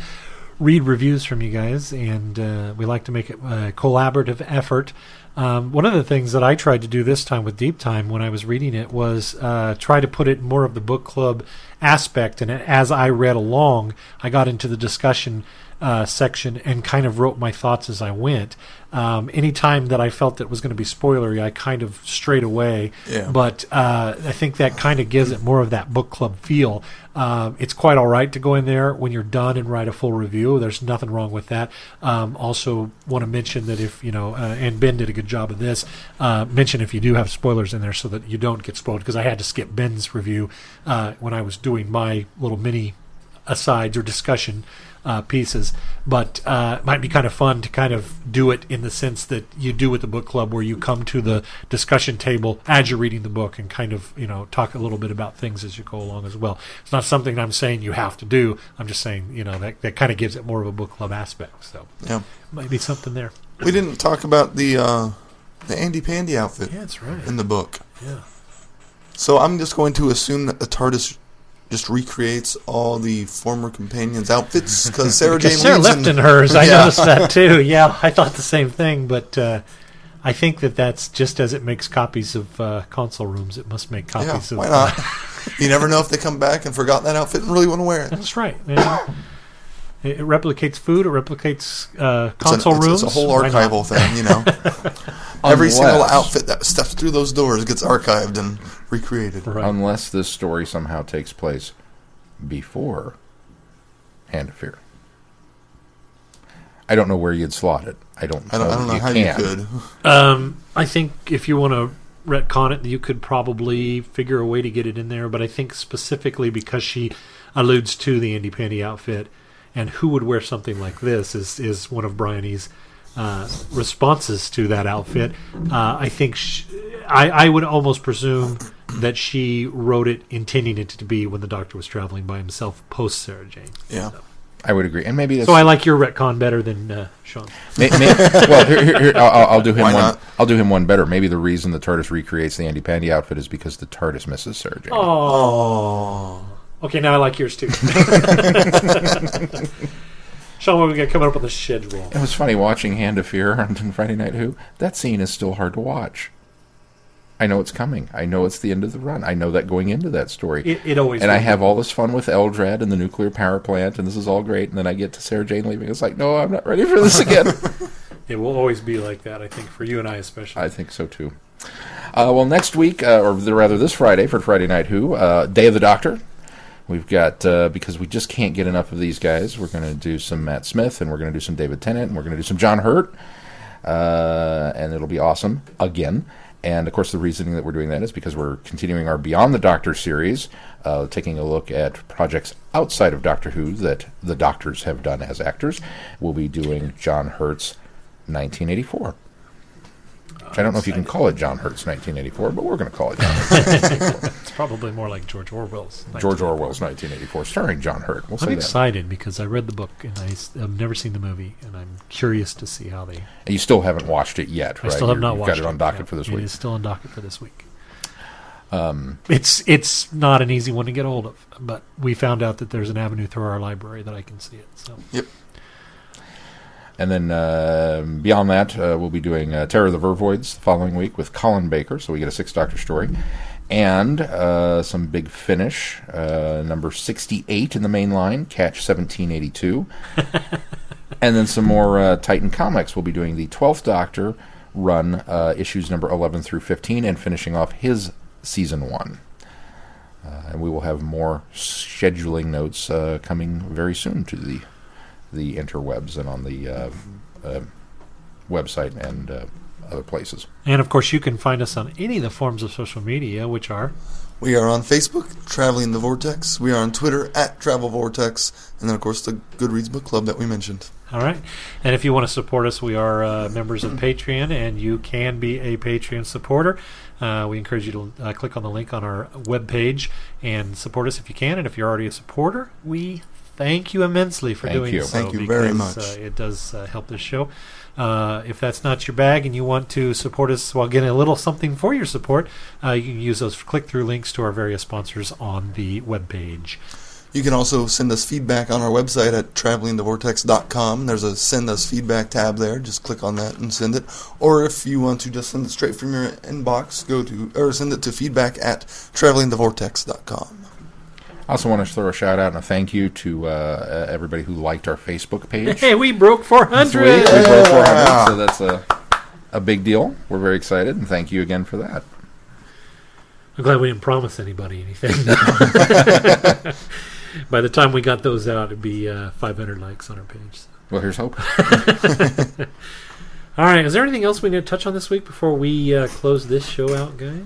[SPEAKER 4] read reviews from you guys, and uh, we like to make it a collaborative effort. Um, one of the things that I tried to do this time with Deep Time when I was reading it was uh, try to put it more of the book club aspect. And as I read along, I got into the discussion uh, section and kind of wrote my thoughts as I went. Um, anytime that I felt that was going to be spoilery, I kind of strayed away.
[SPEAKER 2] Yeah.
[SPEAKER 4] But uh, I think that kind of gives it more of that book club feel. Uh, it's quite all right to go in there when you're done and write a full review. There's nothing wrong with that. Um, also, want to mention that if you know, uh, and Ben did a good job of this. Uh, mention if you do have spoilers in there so that you don't get spoiled because I had to skip Ben's review uh, when I was doing my little mini asides or discussion uh, pieces, but uh, it might be kind of fun to kind of do it in the sense that you do with the book club, where you come to the discussion table as you're reading the book and kind of you know talk a little bit about things as you go along as well. It's not something I'm saying you have to do. I'm just saying you know that that kind of gives it more of a book club aspect. So
[SPEAKER 2] Yeah.
[SPEAKER 4] might be something there.
[SPEAKER 2] We didn't talk about the uh, the Andy Pandy outfit
[SPEAKER 4] Yeah, that's right.
[SPEAKER 2] in the book.
[SPEAKER 4] Yeah.
[SPEAKER 2] So I'm just going to assume that the TARDIS just recreates all the former companions' outfits because Sarah Jane
[SPEAKER 4] Because Sarah
[SPEAKER 2] Lee's
[SPEAKER 4] left
[SPEAKER 2] in,
[SPEAKER 4] hers. I
[SPEAKER 2] Yeah.
[SPEAKER 4] noticed that too. Yeah, I thought the same thing, but uh, I think that that's just as it makes copies of uh, console rooms, it must make
[SPEAKER 2] Yeah,
[SPEAKER 4] copies of.
[SPEAKER 2] why not? you never know if they come back and forgot that outfit and really want to wear it.
[SPEAKER 4] That's right. Yeah. It, it replicates food. It replicates uh,
[SPEAKER 2] It's, an-
[SPEAKER 4] console
[SPEAKER 2] it's-
[SPEAKER 4] rooms.
[SPEAKER 2] it's a whole
[SPEAKER 4] Why not?
[SPEAKER 2] archival thing, you know. Every single outfit that steps through those doors gets archived and recreated.
[SPEAKER 4] Right.
[SPEAKER 3] Unless this story somehow takes place before Hand of Fear. I don't know where you'd slot it. I don't.
[SPEAKER 2] I don't, I don't know how you could.
[SPEAKER 4] Um, I think if you want to retcon it, you could probably figure a way to get it in there. But I think specifically because she alludes to the Indy Pandy outfit and who would wear something like this is is one of Bryony's uh, responses to that outfit. Uh, I think sh I, I would almost presume that she wrote it intending it to be when the Doctor was traveling by himself post Sarah Jane.
[SPEAKER 2] Yeah.
[SPEAKER 3] I would agree, and maybe that's
[SPEAKER 4] So I like your retcon better than uh, Sean.
[SPEAKER 3] May, may, well, here, here, here, I'll, I'll- I'll do him
[SPEAKER 2] Why
[SPEAKER 3] one.
[SPEAKER 2] not?
[SPEAKER 3] I'll do him one better. Maybe the reason the TARDIS recreates the Andy Pandy outfit is because the TARDIS misses Sarah Jane.
[SPEAKER 4] Oh. Okay, now I like yours too. Sean, what we got coming up on the schedule?
[SPEAKER 3] It was funny watching Hand of Fear on Friday Night Who. That scene is still hard to watch. I know it's coming. I know it's the end of the run. I know that going into that story.
[SPEAKER 4] It, it always
[SPEAKER 3] and I
[SPEAKER 4] will.
[SPEAKER 3] have all this fun with Eldred and the nuclear power plant, and this is all great. And then I get to Sarah Jane leaving. It's like, no, I'm not ready for this again.
[SPEAKER 4] It will always be like that. I think for you and I especially.
[SPEAKER 3] I think so too. Uh, well, next week, uh, or rather this Friday for Friday Night Who, uh, Day of the Doctor. We've got, uh, because we just can't get enough of these guys, we're going to do some Matt Smith, and we're going to do some David Tennant, and we're going to do some John Hurt. Uh, and it'll be awesome again. And of course, the reasoning that we're doing that is because we're continuing our Beyond the Doctor series, uh, taking a look at projects outside of Doctor Who that the doctors have done as actors. We'll be doing John Hurt's 1984. Which I don't know if you can call it John Hurt's 1984, but we're going to call it John Hurt.
[SPEAKER 4] It's probably more like George Orwell's.
[SPEAKER 3] George Orwell's 1984, starring John Hurt. We'll
[SPEAKER 4] I'm
[SPEAKER 3] say that.
[SPEAKER 4] excited because I read the book and I, have never seen the movie, and I'm curious to see how they.
[SPEAKER 3] And you still haven't watched it yet, right?
[SPEAKER 4] I
[SPEAKER 3] right?
[SPEAKER 4] still have
[SPEAKER 3] You're-
[SPEAKER 4] not
[SPEAKER 3] you've
[SPEAKER 4] watched
[SPEAKER 3] got it on docket
[SPEAKER 4] Yeah,
[SPEAKER 3] for this
[SPEAKER 4] It
[SPEAKER 3] week.
[SPEAKER 4] is still on docket for this week. Um, it's it's not an easy one to get hold of, but we found out that there's an avenue through our library that I can see it. So
[SPEAKER 2] Yep.
[SPEAKER 3] And then uh, beyond that, uh, we'll be doing uh, Terror of the Vervoids the following week with Colin Baker. So we get a six Doctor story. And uh, some big finish. Uh, number 68 in the main line, Catch 1782. and then some more uh, Titan comics. We'll be doing the 12th Doctor run, uh, issues number 11 through 15, and finishing off his season one. Uh, and we will have more scheduling notes uh, coming very soon to the the interwebs and on the uh, uh, website and uh, other places.
[SPEAKER 4] And of course, you can find us on any of the forms of social media, which are
[SPEAKER 2] We are on Facebook, Traveling the Vortex. We are on Twitter, at Travel Vortex. And then, of course, the Goodreads Book Club that we mentioned.
[SPEAKER 4] all right. And if you want to support us, we are uh, members of Patreon, and you can be a Patreon supporter. Uh, we encourage you to uh, click on the link on our webpage and support us if you can. And if you're already a supporter, we thank you immensely for
[SPEAKER 3] Thank
[SPEAKER 4] doing
[SPEAKER 3] you.
[SPEAKER 4] so.
[SPEAKER 2] Thank you very
[SPEAKER 4] because,
[SPEAKER 2] much.
[SPEAKER 4] Uh, it does uh, help this show. Uh, if that's not your bag and you want to support us while getting a little something for your support, uh, you can use those click through links to our various sponsors on the webpage.
[SPEAKER 2] You can also send us feedback on our website at travelingthevortex.com. There's a send us feedback tab there. Just click on that and send it. Or if you want to just send it straight from your inbox, go to or send it to feedback at travelingthevortex.com.
[SPEAKER 3] I also want to throw a shout out and a thank you to uh, uh, everybody who liked our Facebook page.
[SPEAKER 4] Hey, we broke 400!
[SPEAKER 3] This week. We broke 400, so that's a, a big deal. We're very excited, and thank you again for that.
[SPEAKER 4] I'm glad we didn't promise anybody anything. By the time we got those out, it'd be uh, 500 likes on our page.
[SPEAKER 3] Well, here's hope.
[SPEAKER 4] All right, is there anything else we need to touch on this week before we uh, close this show out, guys?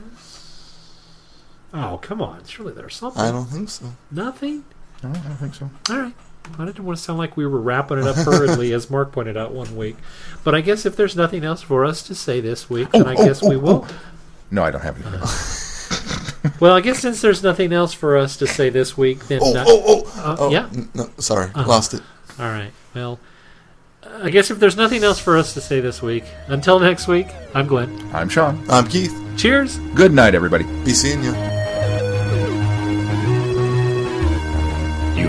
[SPEAKER 4] Oh, come on. Surely there's something.
[SPEAKER 2] I don't think so.
[SPEAKER 4] Nothing?
[SPEAKER 3] No, I don't think so.
[SPEAKER 4] All right. I didn't want to sound like we were wrapping it up hurriedly, as Mark pointed out one week. But I guess if there's nothing else for us to say this week, then
[SPEAKER 3] Oh,
[SPEAKER 4] I
[SPEAKER 3] oh,
[SPEAKER 4] guess we
[SPEAKER 3] oh,
[SPEAKER 4] will.
[SPEAKER 3] No, I don't have anything.
[SPEAKER 4] Well, I guess since there's nothing else for us to say this week, then.
[SPEAKER 2] Oh,
[SPEAKER 4] uh,
[SPEAKER 2] oh, oh,
[SPEAKER 4] uh,
[SPEAKER 2] oh.
[SPEAKER 4] yeah.
[SPEAKER 2] No, sorry,
[SPEAKER 4] Uh-huh.
[SPEAKER 2] lost it.
[SPEAKER 4] All right. Well, I guess if there's nothing else for us to say this week, until next week, I'm Glenn.
[SPEAKER 3] I'm Sean.
[SPEAKER 2] I'm Keith.
[SPEAKER 4] Cheers.
[SPEAKER 3] Good night, everybody.
[SPEAKER 2] Be seeing you.
[SPEAKER 1] You